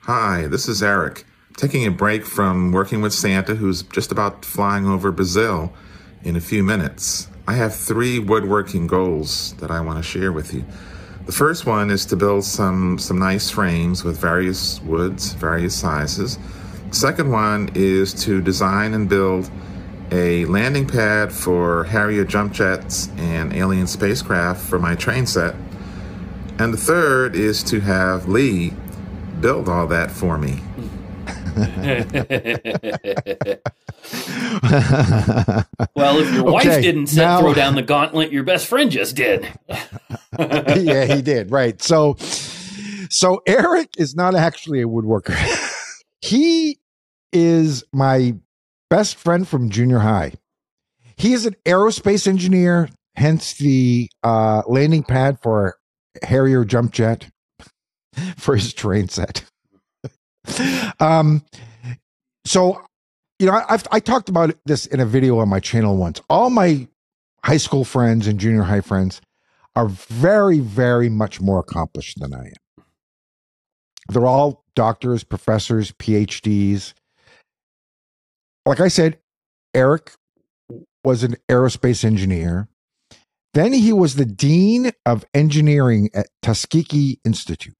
Hi, this is Eric. Taking a break from working with Santa, who's just about flying over Brazil in a few minutes. I have three woodworking goals that I want to share with you. The first one is to build some, some nice frames with various woods, various sizes. The second one is to design and build a landing pad for Harrier jump jets and alien spacecraft for my train set. And the third is to have Lee build all that for me. well, if your wife didn't set, now- throw down the gauntlet, your best friend just did. yeah, he did. Right. So, so Eric is not actually a woodworker. he is my best friend from junior high. He is an aerospace engineer, hence the uh, landing pad for Harrier jump jet for his train set. um, so, you know, I've I talked about this in a video on my channel once. All my high school friends and junior high friends are very, very much more accomplished than I am. They're all doctors, professors, PhDs. Like I said, Eric was an aerospace engineer. Then he was the dean of engineering at Tuskegee Institute.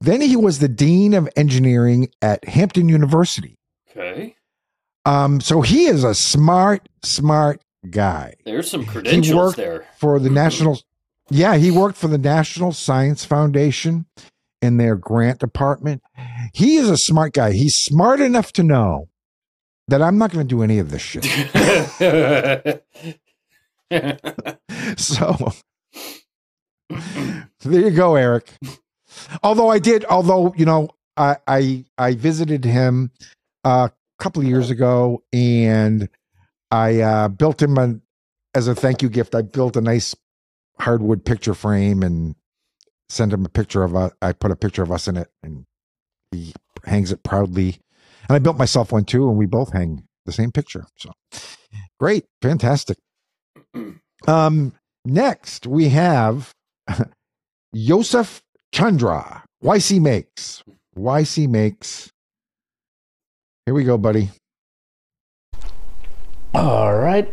Then he was the dean of engineering at Hampton University. Okay. Um, so he is a smart, smart guy. There's some He credentials worked there. for the National. Yeah, he worked for the National Science Foundation in their grant department. He is a smart guy. He's smart enough to know that I'm not going to do any of this shit. so there you go, Eric. Although I did, although you know, I I, I visited him a couple of years ago, and I uh, built him a as a thank you gift. I built a nice hardwood picture frame and sent him a picture of us. I put a picture of us in it, and he hangs it proudly. And I built myself one too, and we both hang the same picture. So great, fantastic. Um, next we have Yosef Chandra. YC makes. YC makes. Here we go, buddy. All right.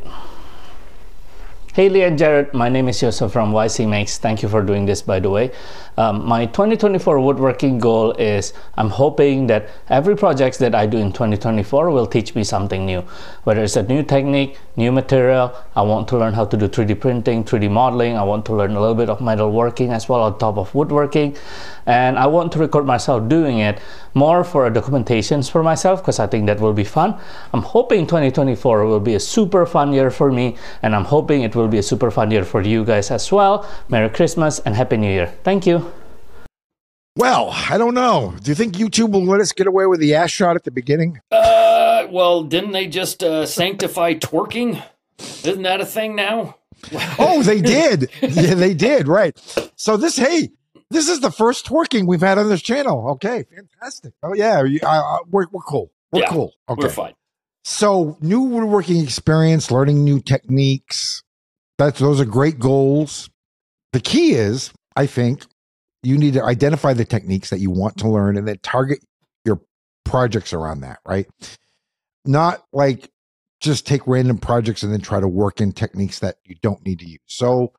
Haley and Jered, my name is Yosef from YC Makes. Thank you for doing this, by the way. Um, my 2024 woodworking goal is I'm hoping that every project that I do in 2024 will teach me something new. Whether it's a new technique, new material, I want to learn how to do 3D printing, 3D modeling. I want to learn a little bit of metal working as well on top of woodworking. And I want to record myself doing it more for a documentations for myself because I think that will be fun. I'm hoping 2024 will be a super fun year for me and I'm hoping it will be a super fun year for you guys as well. Merry Christmas and Happy New Year. Thank you. Well, I don't know. Do you think YouTube will let us get away with the ass shot at the beginning? Uh, well, didn't they just uh, sanctify twerking? Isn't that a thing now? Oh, they did. yeah, they did. Right. So this, hey, this is the first twerking we've had on this channel. Okay, fantastic. Oh yeah, I- I- we're we're cool. We're Yeah, cool. Okay, We're fine. So new woodworking experience, learning new techniques. That's those are great goals. The key is, I think, you need to identify the techniques that you want to learn and then target your projects around that, right? Not like just take random projects and then try to work in techniques that you don't need to use. So,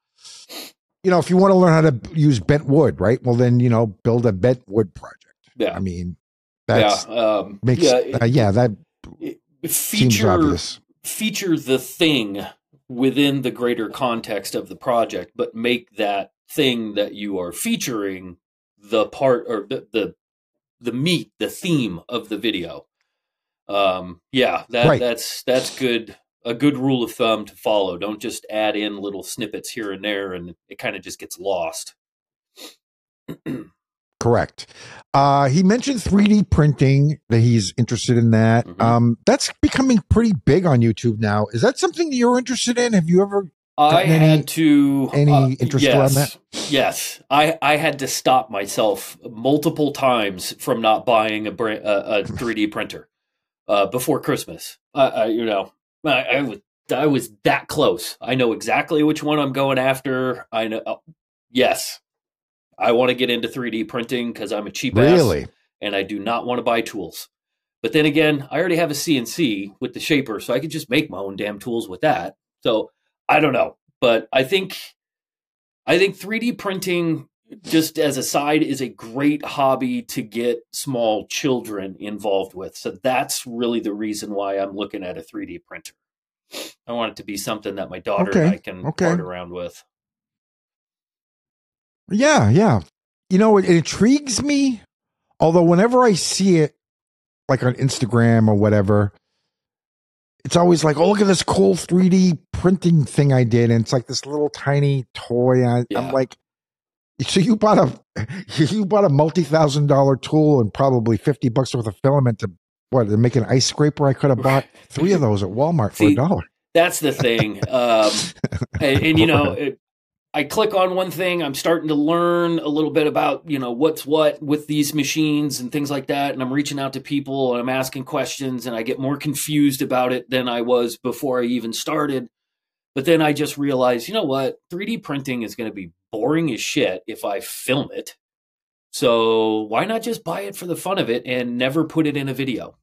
you know, if you want to learn how to use bent wood, right? Well, then, you know, build a bent wood project. Yeah. I mean, that's yeah. Um, makes yeah, uh, yeah, that feature obvious. feature the thing within the greater context of the project, but make that thing that you are featuring the part or the the, the meat, the theme of the video. Um, yeah, that Right. that's that's good. A good rule of thumb to follow. Don't just add in little snippets here and there, and it kind of just gets lost. Correct. Uh, he mentioned 3D printing that he's interested in that. Mm-hmm. Um, that's becoming pretty big on YouTube now. Is that something that you're interested in? Have you ever? I any- had to any uh, interest yes, that? Yes, I I had to stop myself multiple times from not buying a a, a 3D printer uh, before Christmas. You know I, I was I was that close. I know exactly which one I'm going after. I know. oh, yes, I want to get into 3D printing because I'm a cheap ass and I do not want to buy tools. But then again, I already have a CNC with the shaper, so I could just make my own damn tools with that. So I don't know, but I think I think 3D printing just as a side is a great hobby to get small children involved with. So that's really the reason why I'm looking at a 3D printer. I want it to be something that my daughter and I can okay. part around with. Yeah, yeah. You know, it, it intrigues me. Although whenever I see it like on Instagram or whatever, it's always like, oh, look at this cool 3D printing thing I did. And it's like this little tiny toy. I, I'm like, so you bought a you bought a multi thousand dollar tool and probably 50 bucks worth of filament to what to make an ice scraper? I could have bought three of those at Walmart for a dollar. That's the thing. Um, and, and, you know, it, I click on one thing, I'm starting to learn a little bit about, you know, what's what with these machines and things like that. And I'm reaching out to people and I'm asking questions and I get more confused about it than I was before I even started. But then I just realized, you know what? 3D printing is going to be boring as shit if I film it. So why not just buy it for the fun of it and never put it in a video?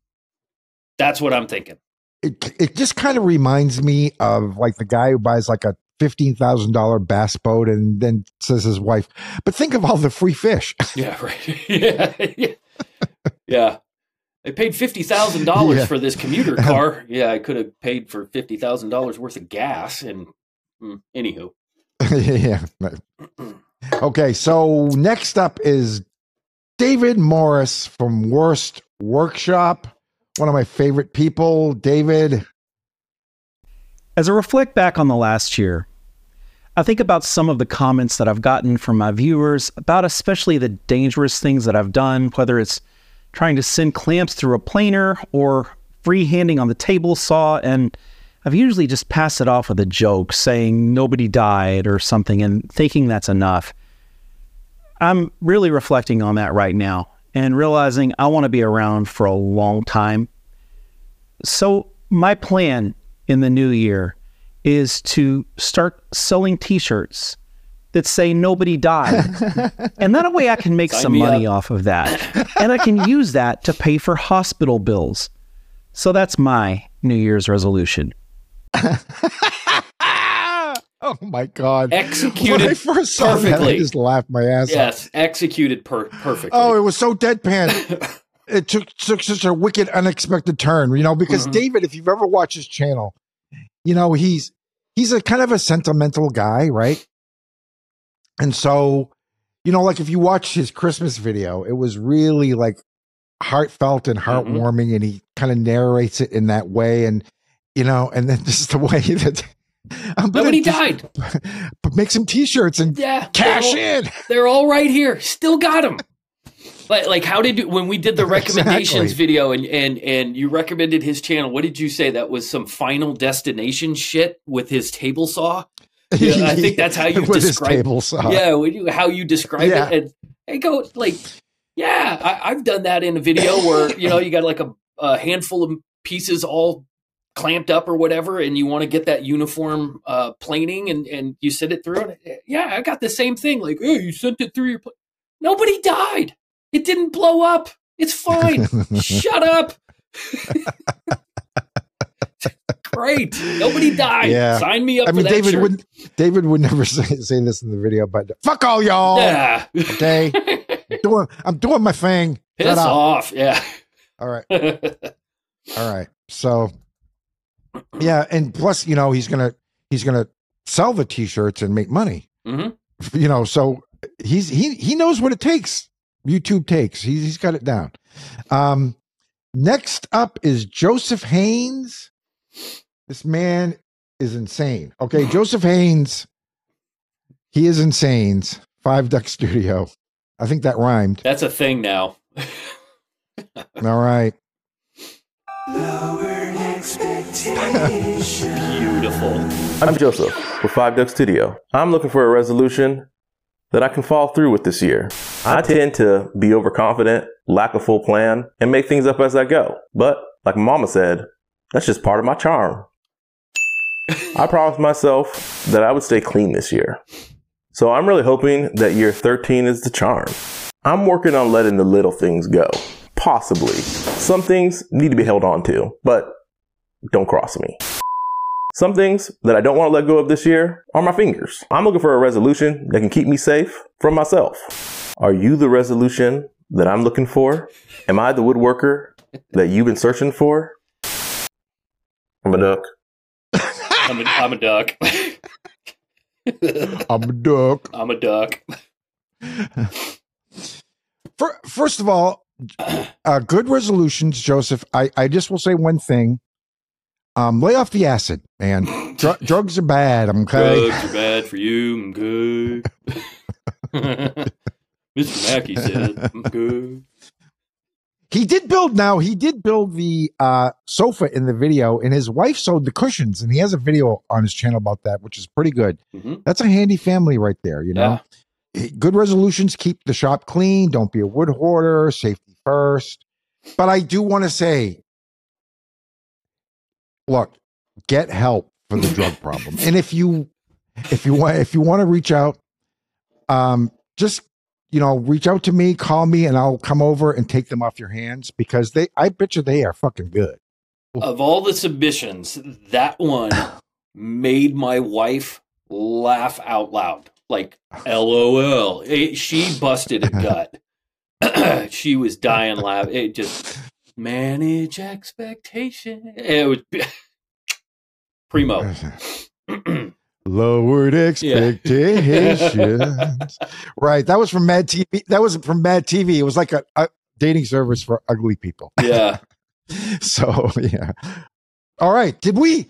That's what I'm thinking. It it just kind of reminds me of like the guy who buys like a fifteen thousand dollar bass boat and then says his wife, "But think of all the free fish." Yeah, right. yeah, yeah. yeah. I paid fifty thousand dollars for this commuter car. Yeah, I could have paid for fifty thousand dollars worth of gas. And mm, anywho, yeah. Okay, so next up is David Morris from Worst Workshop. One of my favorite people, David. As I reflect back on the last year, I think about some of the comments that I've gotten from my viewers about especially the dangerous things that I've done, whether it's trying to send clamps through a planer or freehanding on the table saw. And I've usually just passed it off with a joke saying nobody died or something and thinking that's enough. I'm really reflecting on that right now and realizing I want to be around for a long time. So, my plan in the new year is to start selling t shirts that say nobody died. and that way I can make Sign some money up. off of that. and I can use that to pay for hospital bills. So, that's my New Year's resolution. Oh my god! Executed when I first saw that, I just laughed my ass off. yes, executed per- perfectly. Oh, it was so deadpan. it took took such a wicked, unexpected turn, you know. Because Mhm. David, if you've ever watched his channel, you know he's he's a kind of a sentimental guy, right? And so, you know, like if you watch his Christmas video, it was really like heartfelt and heartwarming, and he kind of narrates it in that way, and you know, and then this is the way that I'm Nobody died. But make some T-shirts and Yeah, cash they're all, in. They're all right here. Still got them. Like, like how did you, when we did the recommendations Exactly. video and and and you recommended his channel? What did you say that was some Final Destination shit with his table saw? Yeah, I think that's how you describe table saw. Yeah, you, how you describe Yeah. it, and I go like, yeah, I, I've done that in a video where you know you got like a, a handful of pieces all clamped up or whatever, and you want to get that uniform uh, planing, and and you send it through. And yeah, I got the same thing. Like, hey, you sent it through your. Pl-. Nobody died. It didn't blow up. It's fine. Shut up. Great. Nobody died. Yeah. Sign me up I for mean, that David shirt. would David would never say, say this in the video, but fuck all y'all. Yeah. Okay. I'm doing I'm doing my thing. Shut Piss off. Yeah. All right. All right. So yeah, and plus, you know, he's gonna he's gonna sell the t-shirts and make money. Mhm. You know, so he's he he knows what it takes. YouTube takes. He's he's got it down. Um next up is Joseph Haynes. This man is insane. Okay, Joseph Haynes. He is insane. Five Duck Studio. I think that rhymed. That's a thing now. All right. Beautiful. I'm Joseph with Five Duck Studio. I'm looking for a resolution that I can follow through with this year. I tend to be overconfident, lack a full plan, and make things up as I go. But like mama said, that's just part of my charm. I promised myself that I would stay clean this year. So I'm really hoping that year 13 is the charm. I'm working on letting the little things go. Possibly. Some things need to be held on to, but don't cross me. Some things that I don't want to let go of this year are my fingers. I'm looking for a resolution that can keep me safe from myself. Are you the resolution that I'm looking for? Am I the woodworker that you've been searching for? I'm a duck. I'm a, I'm a duck. I'm a duck. I'm a duck. Fir- First of all, uh, good resolutions, Joseph. I, I just will say one thing. Um, lay off the acid, man. Dr- drugs are bad. Okay. Drugs are bad for you. I'm good. Mr. Mackey said, I'm good. He did build now. He did build the uh, sofa in the video, and his wife sewed the cushions, and he has a video on his channel about that, which is pretty good. Mhm. That's a handy family right there. You know, good resolutions keep the shop clean. Don't be a wood hoarder. Safety first. But I do want to say, look, get help for the drug problem, and if you if you want if you want to reach out, um, just you know, reach out to me, call me, and I'll come over and take them off your hands because they, I bet you they are fucking good. Of all the submissions, that one made my wife laugh out loud. Like, LOL. It- she busted a gut. she was dying laughing. It just manage expectation. It was primo. Lowered expectations. right. That was from Mad TV. That was from Mad TV. It was like a, a dating service for ugly people. Yeah. so, yeah. All right. Did we?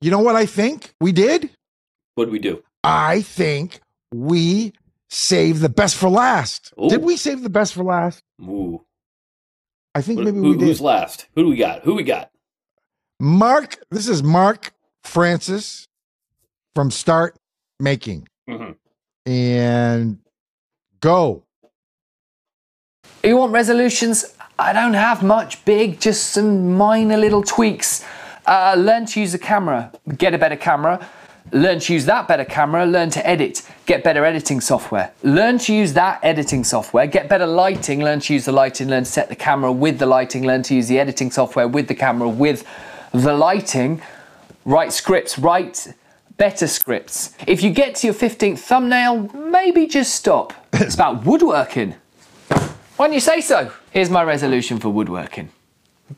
You know what I think we did? What did we do? I think we saved the best for last. Did we save the best for last? Ooh. I think Who- maybe who- we did. Who's last? Who do we got? Who we got? Mark, this is Mark Francis from Start Making. Mhm. And go. You want resolutions? I don't have much big, just some minor little tweaks. Uh, learn to use the camera, get a better camera. Learn to use that better camera, learn to edit, get better editing software. Learn to use that editing software, get better lighting, learn to use the lighting, learn to set the camera with the lighting, learn to use the editing software with the camera with the lighting. Write scripts, write better scripts. If you get to your 15th thumbnail, maybe just stop. It's about woodworking. Why don't you say so? Here's my resolution for woodworking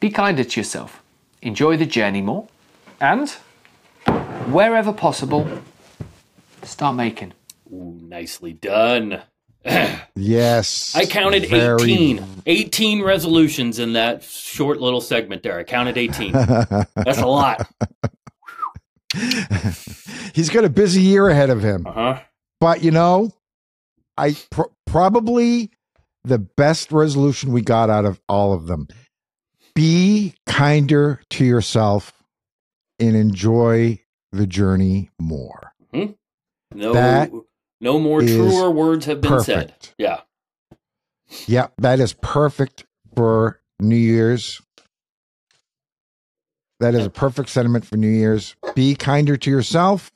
be kinder to yourself, enjoy the journey more, and wherever possible, start making. Ooh, nicely done. Yes. I counted Very- 18. 18 resolutions in that short little segment there. I counted 18. That's a lot. He's got a busy year ahead of him. Uh-huh. But you know, I pr- probably the best resolution we got out of all of them. Be kinder to yourself and enjoy the journey more. No, That no more truer words have been said. Yeah. Yeah, that is perfect for New Year's. That is a perfect sentiment for New Year's. Be kinder to yourself.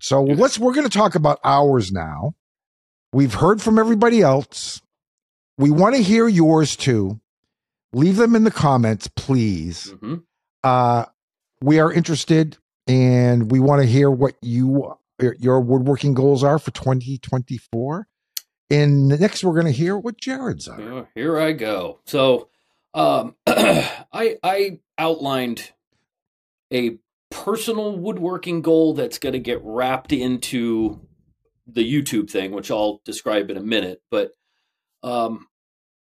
So let's we're going to talk about ours now. We've heard from everybody else. We want to hear yours too. Leave them in the comments, please. Uh, we are interested and we want to hear what you your woodworking goals are for 2024. And next, we're going to hear what Jered's are. Here I go. So, um, I I outlined a personal woodworking goal that's going to get wrapped into the YouTube thing, which I'll describe in a minute. But um,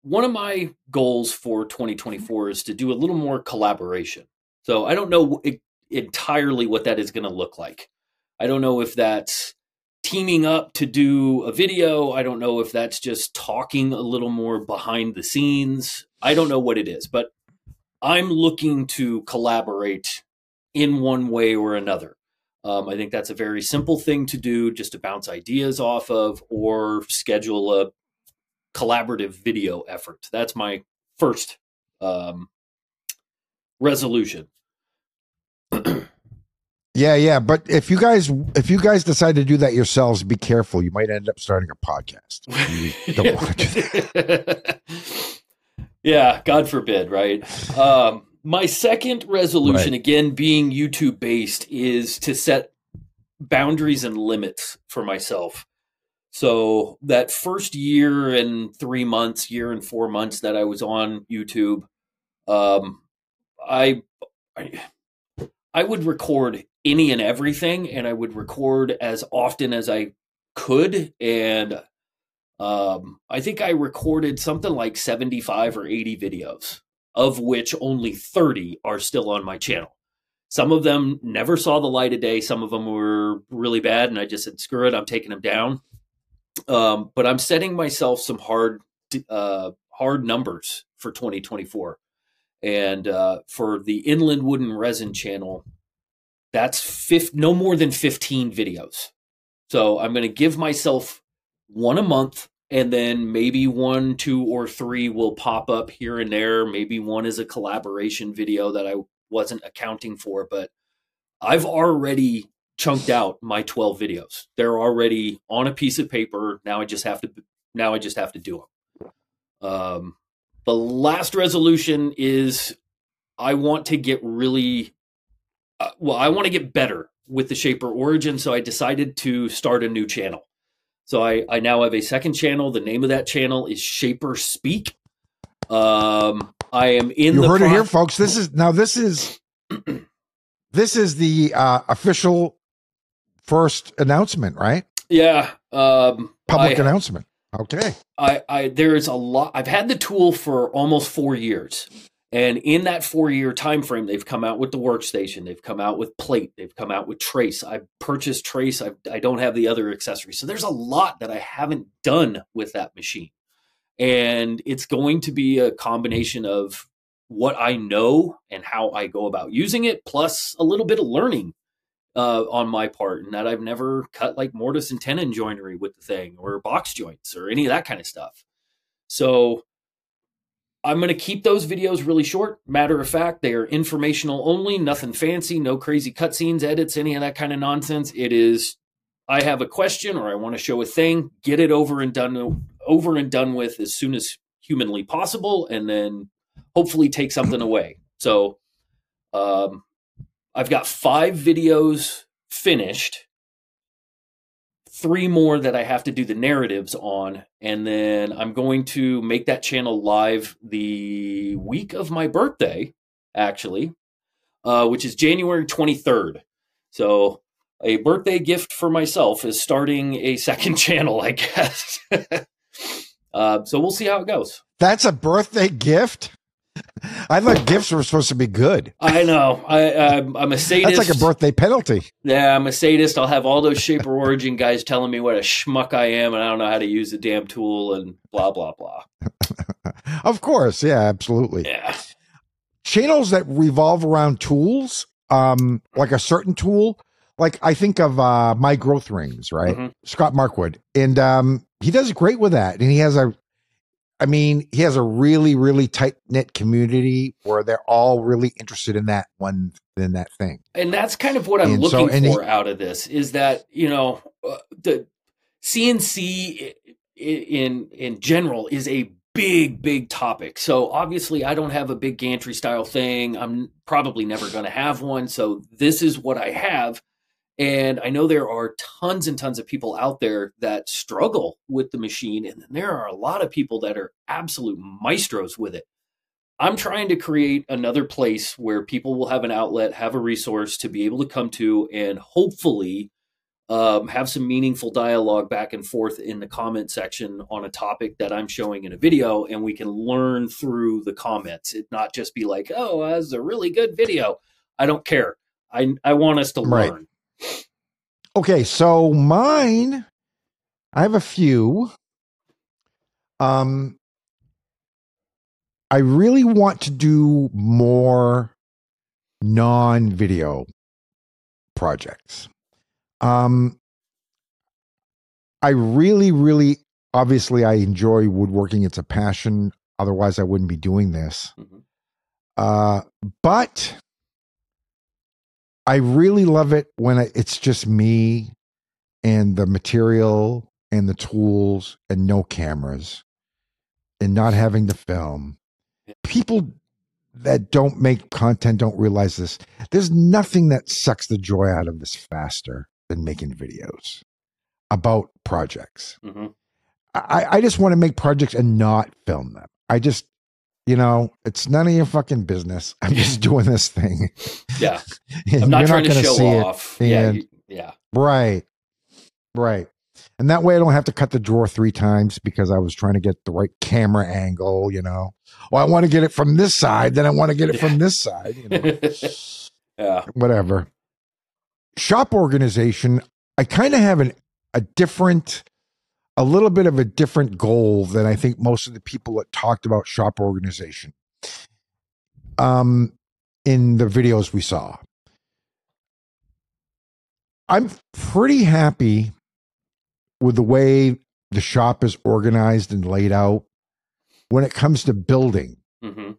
one of my goals for 2024 is to do a little more collaboration. So I don't know entirely what that is going to look like. I don't know if that's teaming up to do a video. I don't know if that's just talking a little more behind the scenes. I don't know what it is, but I'm looking to collaborate in one way or another. Um, I think that's a very simple thing to do, just to bounce ideas off of or schedule a collaborative video effort. That's my first um, resolution. Yeah, yeah. But if you guys if you guys decide to do that yourselves, be careful. You might end up starting a podcast. You don't want to do that. yeah, God forbid, right? Um, my second resolution, Right. again being YouTube based, is to set boundaries and limits for myself. So that first year and three months, year and four months that I was on YouTube, um, I, I I would record any and everything, and I would record as often as I could, and Um, I think I recorded something like 75 or 80 videos, of which only 30 are still on my channel. Some of them never saw the light of day. Some of them were really bad, and I just said, "Screw it, I'm taking them down." Um, but I'm setting myself some hard, uh, hard numbers for 2024, and uh, for the Inland Wood and Resin channel, that's fif- no more than 15 videos. So I'm going to give myself one a month, and then maybe one, two, or three will pop up here and there. Maybe one is a collaboration video that I wasn't accounting for, but I've already chunked out my 12 videos. They're already on a piece of paper. Now I just have to now I just have to do them. Um, the last resolution is I want to get really uh, well, I want to get better with the Shaper Origin, so I decided to start a new channel. So I, I now have a second channel. The name of that channel is Shaper Speak. Um, I am in. You the heard pro- it here, folks. This is now. This is this is the uh, official first announcement, right? Yeah. Um, Public I- announcement. Okay. I, I there's a lot. I've had the tool for almost four years, and in that four year time frame, they've come out with the workstation. They've come out with plate. They've come out with trace. I purchased trace. I I don't have the other accessories, so there's a lot that I haven't done with that machine, and it's going to be a combination of what I know and how I go about using it, plus a little bit of learning uh, on my part, and that I've never cut like mortise and tenon joinery with the thing, or box joints, or any of that kind of stuff. So I'm going to keep those videos really short. Matter of fact, they are informational only, nothing fancy, no crazy cutscenes, edits, any of that kind of nonsense. It is I have a question or I want to show a thing, get it over and done over and done with as soon as humanly possible, and then hopefully take something away. So um, I've got five videos finished, three more that I have to do the narratives on, and then I'm going to make that channel live the week of my birthday, actually, uh, which is January 23rd. So a birthday gift for myself is starting a second channel, I guess. uh, so we'll see how it goes. That's a birthday gift. I thought gifts were supposed to be good. I know. I, I'm, I'm a sadist. That's like a birthday penalty. Yeah, I'm a sadist. I'll have all those Shaper Origin guys telling me what a schmuck I am and I don't know how to use the damn tool and blah, blah, blah. Of course, yeah, absolutely. Yeah. Channels that revolve around tools, um, like a certain tool, like I think of uh my growth rings, right? Mhm. Scott Markwood. And um he does great with that. And he has a I mean, he has a really, really tight knit community where they're all really interested in that one in that thing. and that's kind of what I'm And so- looking he- for out of this is that you know uh, the CNC in in general is a big big topic. So obviously I don't have a big gantry style thing. I'm probably never going to have one. So this is what I have. And I know there are tons and tons of people out there that struggle with the machine and then there are a lot of people that are absolute maestros with it. I'm trying to create another place where people will have an outlet, have a resource to be able to come to, and hopefully um, have some meaningful dialogue back and forth in the comment section on a topic that I'm showing in a video, and we can learn through the comments. It not just be like, "Oh, that's a really good video." I don't care. I I want us to Right. Okay, so mine, I have a few. Um, I really want to do more non-video projects. Um, I really, really, obviously, I enjoy woodworking. It's a passion. Otherwise, I wouldn't be doing this. Uh, but I really love it when I- it's just me and the material and the tools and no cameras and not having to film. People that don't make content don't realize this. There's nothing that sucks the joy out of this faster than making videos about projects. Mhm. I, I just want to make projects and not film them. I just, you know, it's none of your fucking business. I'm just doing this thing. Yeah. I'm not you're trying to gonna show see it, off. Yeah, you- yeah. Right. Right. And that way I don't have to cut the drawer three times because I was trying to get the right camera angle, you know. Well, I want to get it from this side, then I want to get it from this side, you know. yeah. Whatever. Shop organization, I kind of have an a different a little bit of a different goal than I think most of the people that talked about shop organization. Um in the videos we saw. I'm pretty happy with the way the shop is organized and laid out when it comes to building, hmm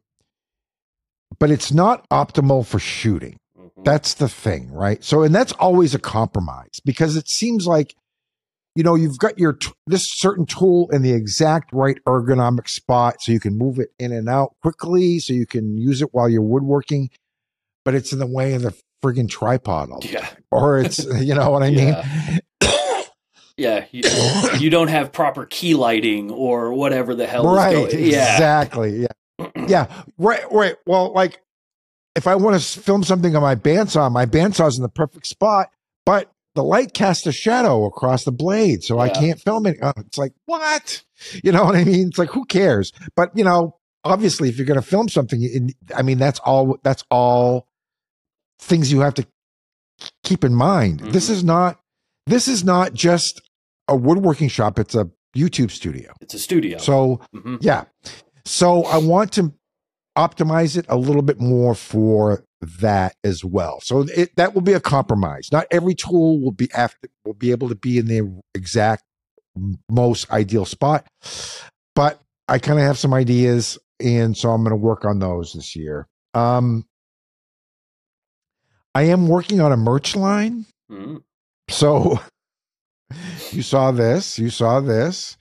but it's not optimal for shooting. That's the thing, right? So, and that's always a compromise because it seems like, you know, you've got your t- this certain tool in the exact right ergonomic spot so you can move it in and out quickly, so you can use it while you're woodworking, but it's in the way of the friggin' tripod all Yeah. Or it's, you know what I mean? Yeah, you, you don't have proper key lighting or whatever the hell right is going. Yeah, exactly yeah yeah right right well like if i want to film something on my bandsaw my bandsaw's in the perfect spot but the light casts a shadow across the blade so i can't film it. Oh, it's like what? You know what i mean? It's like who cares? But you know obviously if you're going to film something i mean that's all that's all things you have to keep in mind. This is not this is not just a woodworking shop it's a youtube studio. It's a studio. so Mhm. yeah. So I want to optimize it a little bit more for that as well. So it, that will be a compromise. Not every tool will be after will be able to be in the exact most ideal spot, but I kind of have some ideas, and so I'm going to work on those this year. Um, I am working on a merch line. Mhm. So you saw this, you saw this.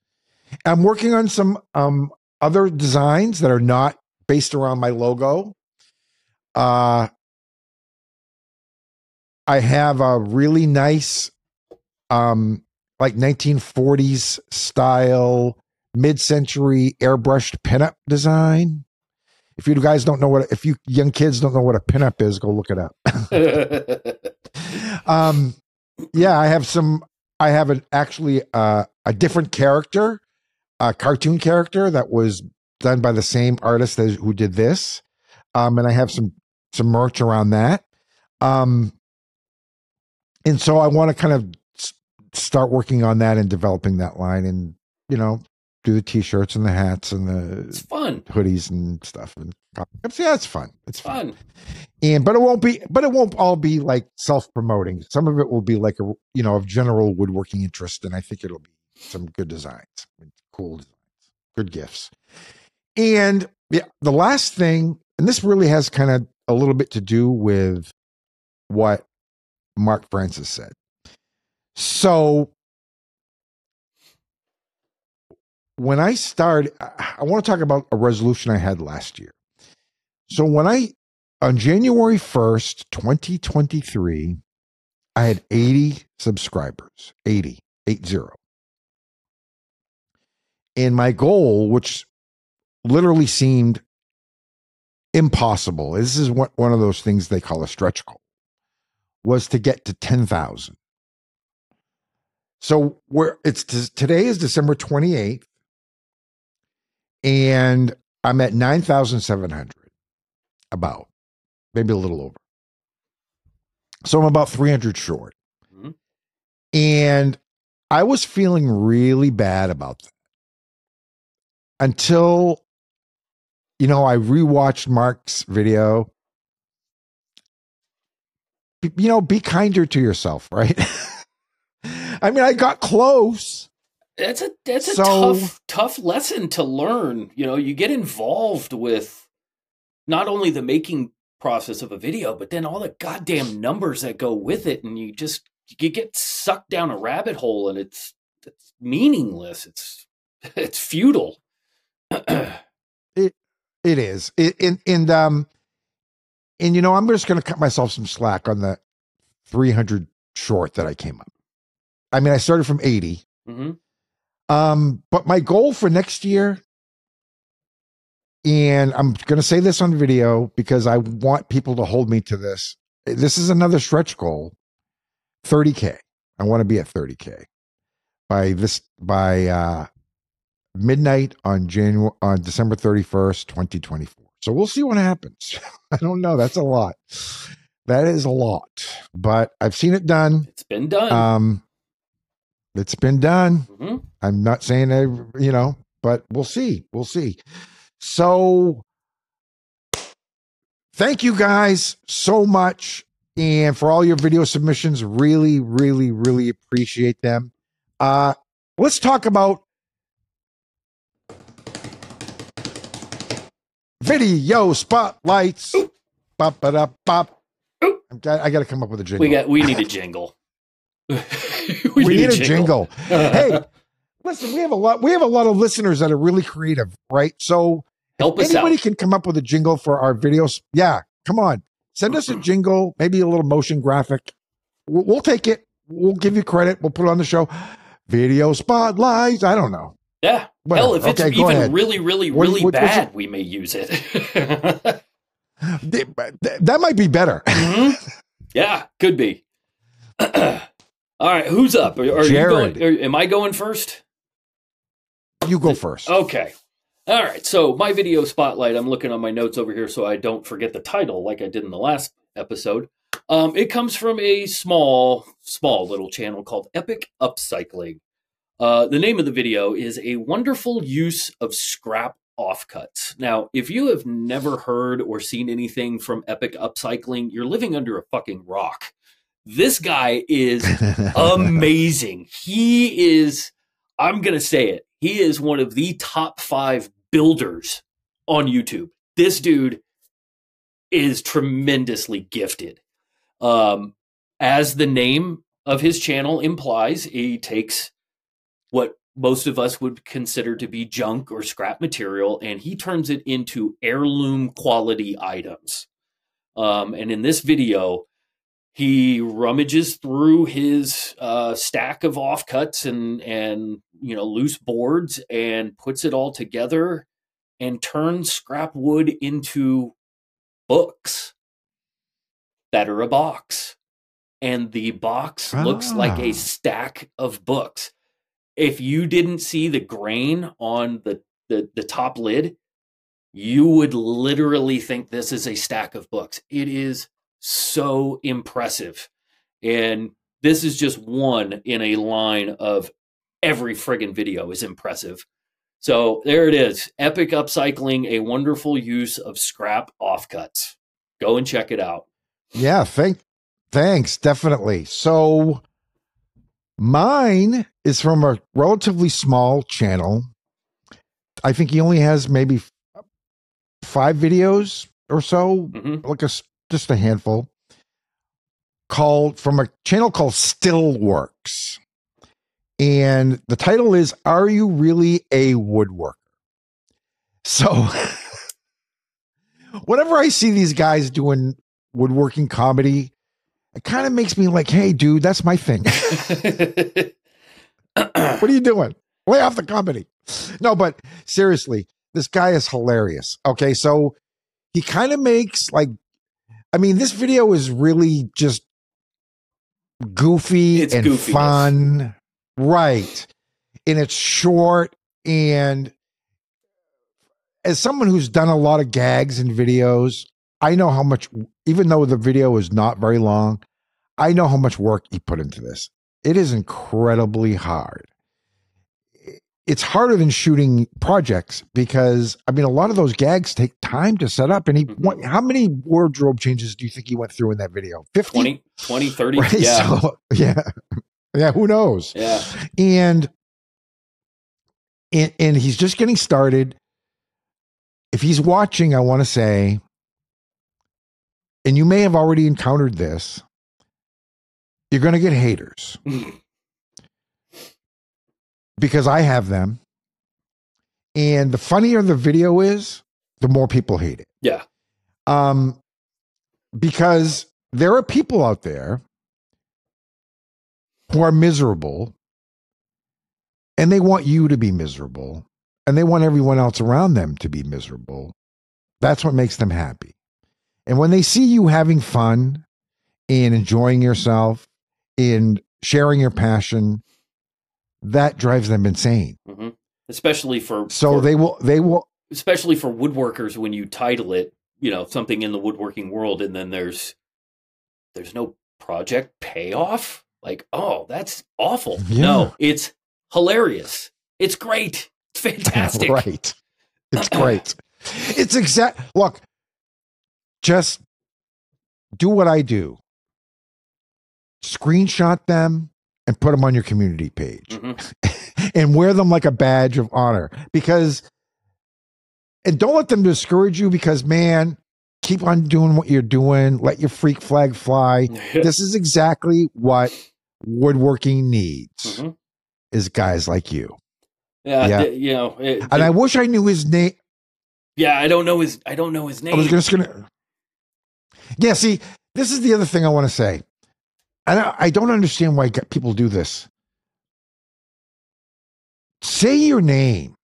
I'm working on some um other designs that are not based around my logo. Uh I have a really nice um like 1940s style mid-century airbrushed pinup design. If you guys don't know what if you young kids don't know what a pinup is, go look it up. um yeah i have some i have an actually uh, a different character a cartoon character that was done by the same artist as who did this um and i have some some merch around that. Um and so i want to kind of s- start working on that and developing that line and you know do the t-shirts and the hats and the It's fun. hoodies and stuff and yeah it's fun. It's Fun. and but it won't be but it won't all be like self-promoting. Some of it will be like a you know of general woodworking interest and i think it'll be some good designs cool designs good gifts. And yeah the last thing and this really has kind of a little bit to do with what mark francis said so when i started i want to talk about a resolution i had last year so when I on January 1st, 2023, I had 80 subscribers. 80, 80. And my goal, which literally seemed impossible, this is one, one of those things they call a stretch goal, was to get to 10,000. So where it's today is December 28th, and I'm at 9,700 about maybe a little over. So I'm about 300 short. Mhm. And I was feeling really bad about that until, you know, I rewatched Mark's video. Be- You know, be kinder to yourself, right? I mean, I got close. That's a that's a tough tough lesson to learn. You know, you get involved with not only the making process of a video, but then all the goddamn numbers that go with it, and you just you get sucked down a rabbit hole, and it's it's meaningless. It's it's futile. It is. It, and and um and you know, I'm just going to cut myself some slack on the 300 short that I came up. I mean, I started from 80. hmm Um but my goal for next year and I'm going to say this on video because I want people to hold me to this. This is another stretch goal. 30k. I want to be at 30k. by this by uh, midnight on January on December 31st, 2024. So we'll see what happens. I don't know. That's a lot. That is a lot, but I've seen it done. It's been done. Um, it's been done. Mhm. I'm not saying I, you know, but we'll see. We'll see. So, thank you guys so much, and for all your video submissions. Really, really, really appreciate them. Uh, let's talk about video spotlights. Bop, ba, da, bop. I'm got- I got to come up with a jingle. We got we need a jingle. we, need, a jingle. hey, listen, we have a lot. We have a lot of listeners that are really creative, right? So Help if us anybody out. can come up with a jingle for our videos. Yeah, come on, send us a jingle, maybe a little motion graphic. We'll, we'll take it. We'll give you credit. We'll put it on the show. Video spotlights. I don't know. Yeah. Well, Hell, if it's Okay, go even ahead. really, really, What- really what- bad, we may use it. That might be better. yeah, could be. All right, who's up? Are, are you going? Are, am I going first? You go first. Okay. All right. So my video spotlight. I'm looking on my notes over here so I don't forget the title, like I did in the last episode. Um, it comes from a small, small little channel called Epic Upcycling. Uh, the name of the video is a wonderful use of scrap offcuts. Now, if you have never heard or seen anything from Epic Upcycling, you're living under a fucking rock. This guy is amazing. He is, I'm going to say it, he is one of the top five builders on YouTube. This dude is tremendously gifted. Um, as the name of his channel implies, he takes what most of us would consider to be junk or scrap material and he turns it into heirloom quality items. Um, and in this video, he rummages through his uh, stack of offcuts and and you know loose boards and puts it all together and turns scrap wood into books that are a box and the box looks like a Ah. stack of books if you didn't see the grain on the, the the top lid you would literally think this is a stack of books. It is so impressive. And this is just one in a line of every friggin video is impressive. So there it is. Epic upcycling a wonderful use of scrap offcuts. Go and check it out. Yeah, thank thanks, definitely. So mine is from a relatively small channel. I think he only has maybe five videos or so, mm-hmm. like a just a handful. Called from a channel called Still Works, And the title is Are You Really a Woodworker? So whenever I see these guys doing woodworking comedy, it kind of makes me like, hey, dude, that's my thing. what are you doing? Lay off the comedy. No, but seriously, this guy is hilarious. Okay, so he kind of makes like, I mean, this video is really just goofy It's and goofiness. fun, right? And it's short and as someone who's done a lot of gags and videos, I know how much, even though the video is not very long, I know how much work he put into this. It is incredibly hard. It's harder than shooting projects because, I mean, a lot of those gags take time to set up. And he, mm-hmm. what, how many wardrobe changes do you think he went through in that video? 50? 20 20 30 Right? yeah So, yeah. Yeah. Who knows? yeah and and, and he's just getting started. If he's watching, I want to say, and you may have already encountered this, you're going to get haters because I have them. And the funnier the video is, the more people hate it. yeah Um, because there are people out there who are miserable and they want you to be miserable and they want everyone else around them to be miserable. That's what makes them happy. And when they see you having fun and enjoying yourself and sharing your passion, that drives them insane. hmm Especially for So for- they will they will especially for woodworkers when you title it, you know, something in the woodworking world, and then there's there's no project payoff. Like, oh, that's awful. Yeah. No, it's hilarious. It's great. It's fantastic. right. It's great. it's exact. Look, just do what I do. Screenshot them and put them on your community page Mhm. and wear them like a badge of honor because and don't let them discourage you because man keep on doing what you're doing let your freak flag fly this is exactly what woodworking needs Mhm. is guys like you Yeah, Yeah. th- you know, it- and i wish i knew his name yeah, I don't know his I don't know his name. I was just gonna. Yeah, see, this is the other thing I want to say. And I, don't understand why people do this. Say your name.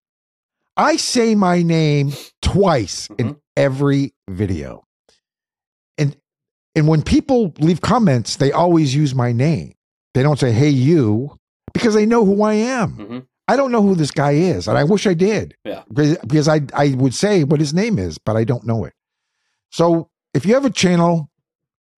I say my name twice in every video. And and when people leave comments, they always use my name. They don't say, "Hey, you," because they know who I am. Mhm. I don't know who this guy is, and I wish I did Yeah. because because I I would say what his name is, but I don't know it. So if you have a channel,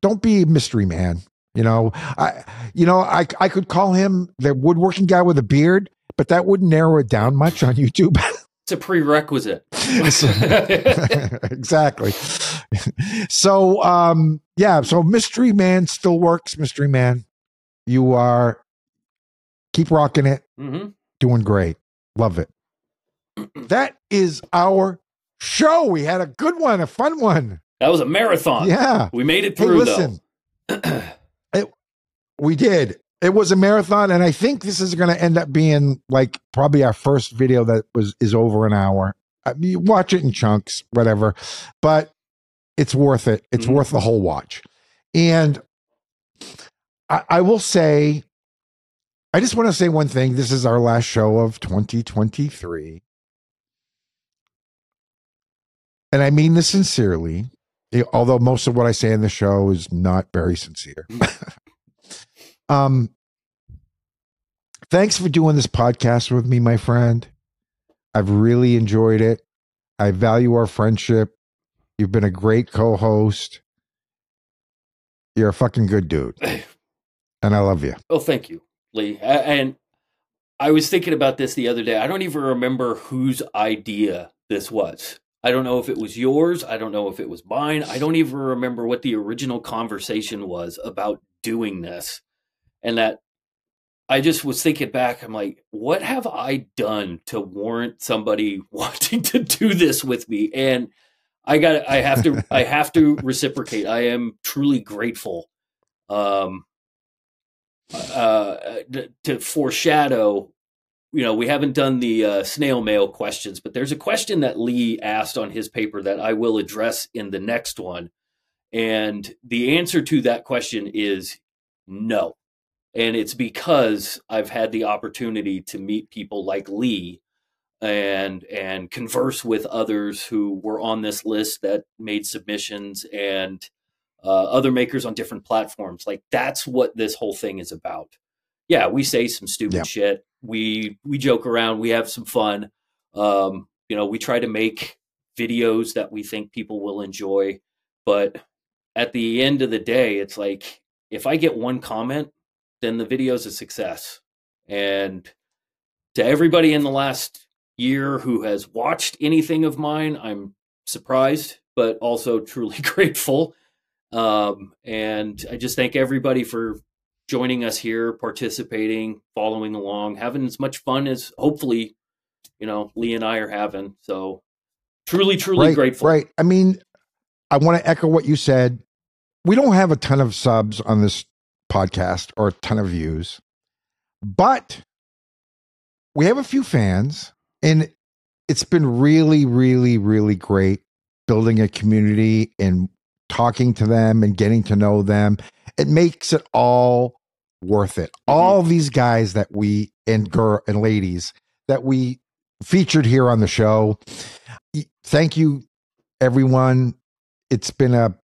don't be a mystery man. You know, I you know I I could call him the woodworking guy with a beard, but that wouldn't narrow it down much on YouTube. It's a prerequisite. exactly. so um yeah, so mystery man still works. Mystery man, you are keep rocking it. hmm Doing great. Love it. That is our show. We had a good one, a fun one. That was a marathon. Yeah. we made it through, Hey, listen. it, we did. It was a marathon, and I think this is going to end up being like probably our first video that was is over an hour. I mean, you watch it in chunks, whatever, but it's worth it. It's worth the mm-hmm. whole watch. And I, I will say, I just want to say one thing. This is our last show of 2023. And I mean this sincerely, although most of what I say in the show is not very sincere. um, thanks for doing this podcast with me, my friend. I've really enjoyed it. I value our friendship. You've been a great co host. You're a fucking good dude. And I love you. Oh, thank you, Lee. And I was thinking about this the other day. I don't even remember whose idea this was. I don't know if it was yours. I don't know if it was mine. I don't even remember what the original conversation was about doing this. And that I just was thinking back, I'm like, what have I done to warrant somebody wanting to do this with me? And I got I have to I have to reciprocate. I am truly grateful. Um uh to- to foreshadow you know we haven't done the uh, snail mail questions but there's a question that lee asked on his paper that i will address in the next one and the answer to that question is no and it's because i've had the opportunity to meet people like lee and and converse with others who were on this list that made submissions and uh, other makers on different platforms. Like that's what this whole thing is about. Yeah, we say some stupid Yeah. shit. We we joke around. We have some fun. Um, you know, we try to make videos that we think people will enjoy. But at the end of the day, it's like if I get one comment, then the video's a success. And to everybody in the last year who has watched anything of mine, I'm surprised, but also truly grateful. Um, and I just thank everybody for joining us here, participating, following along, having as much fun as hopefully, you know, Lee and I are having. So truly, truly right, grateful. Right. I mean, I want to echo what you said. We don't have a ton of subs on this podcast or a ton of views, but we have a few fans, and it's been really, really, really great building a community and talking to them and getting to know them. It makes it all worth it. All these guys that we and girl and ladies that we featured here on the show. Thank you, everyone. It's been a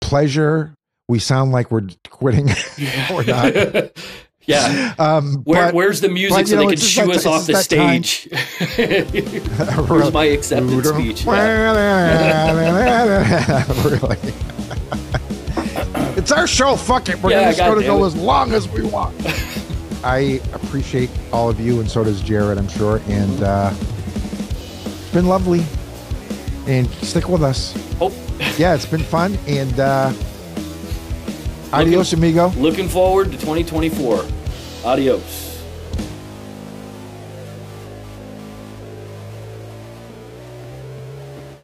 pleasure. We sound like we're quitting. we're not. Yeah. Um, Where, but- where's the music but, so you they can shoo us off the it's that time. stage? where's my acceptance speech? really. It's our show. Fuck it. We're Yeah, gonna, just gonna go as long as we want. I appreciate all of you, and so does Jered, I'm sure. And uh, it's been lovely. And stick with us. Oh. Yeah, it's been fun. And uh, adios, amigo. Looking forward to 2024. Adios.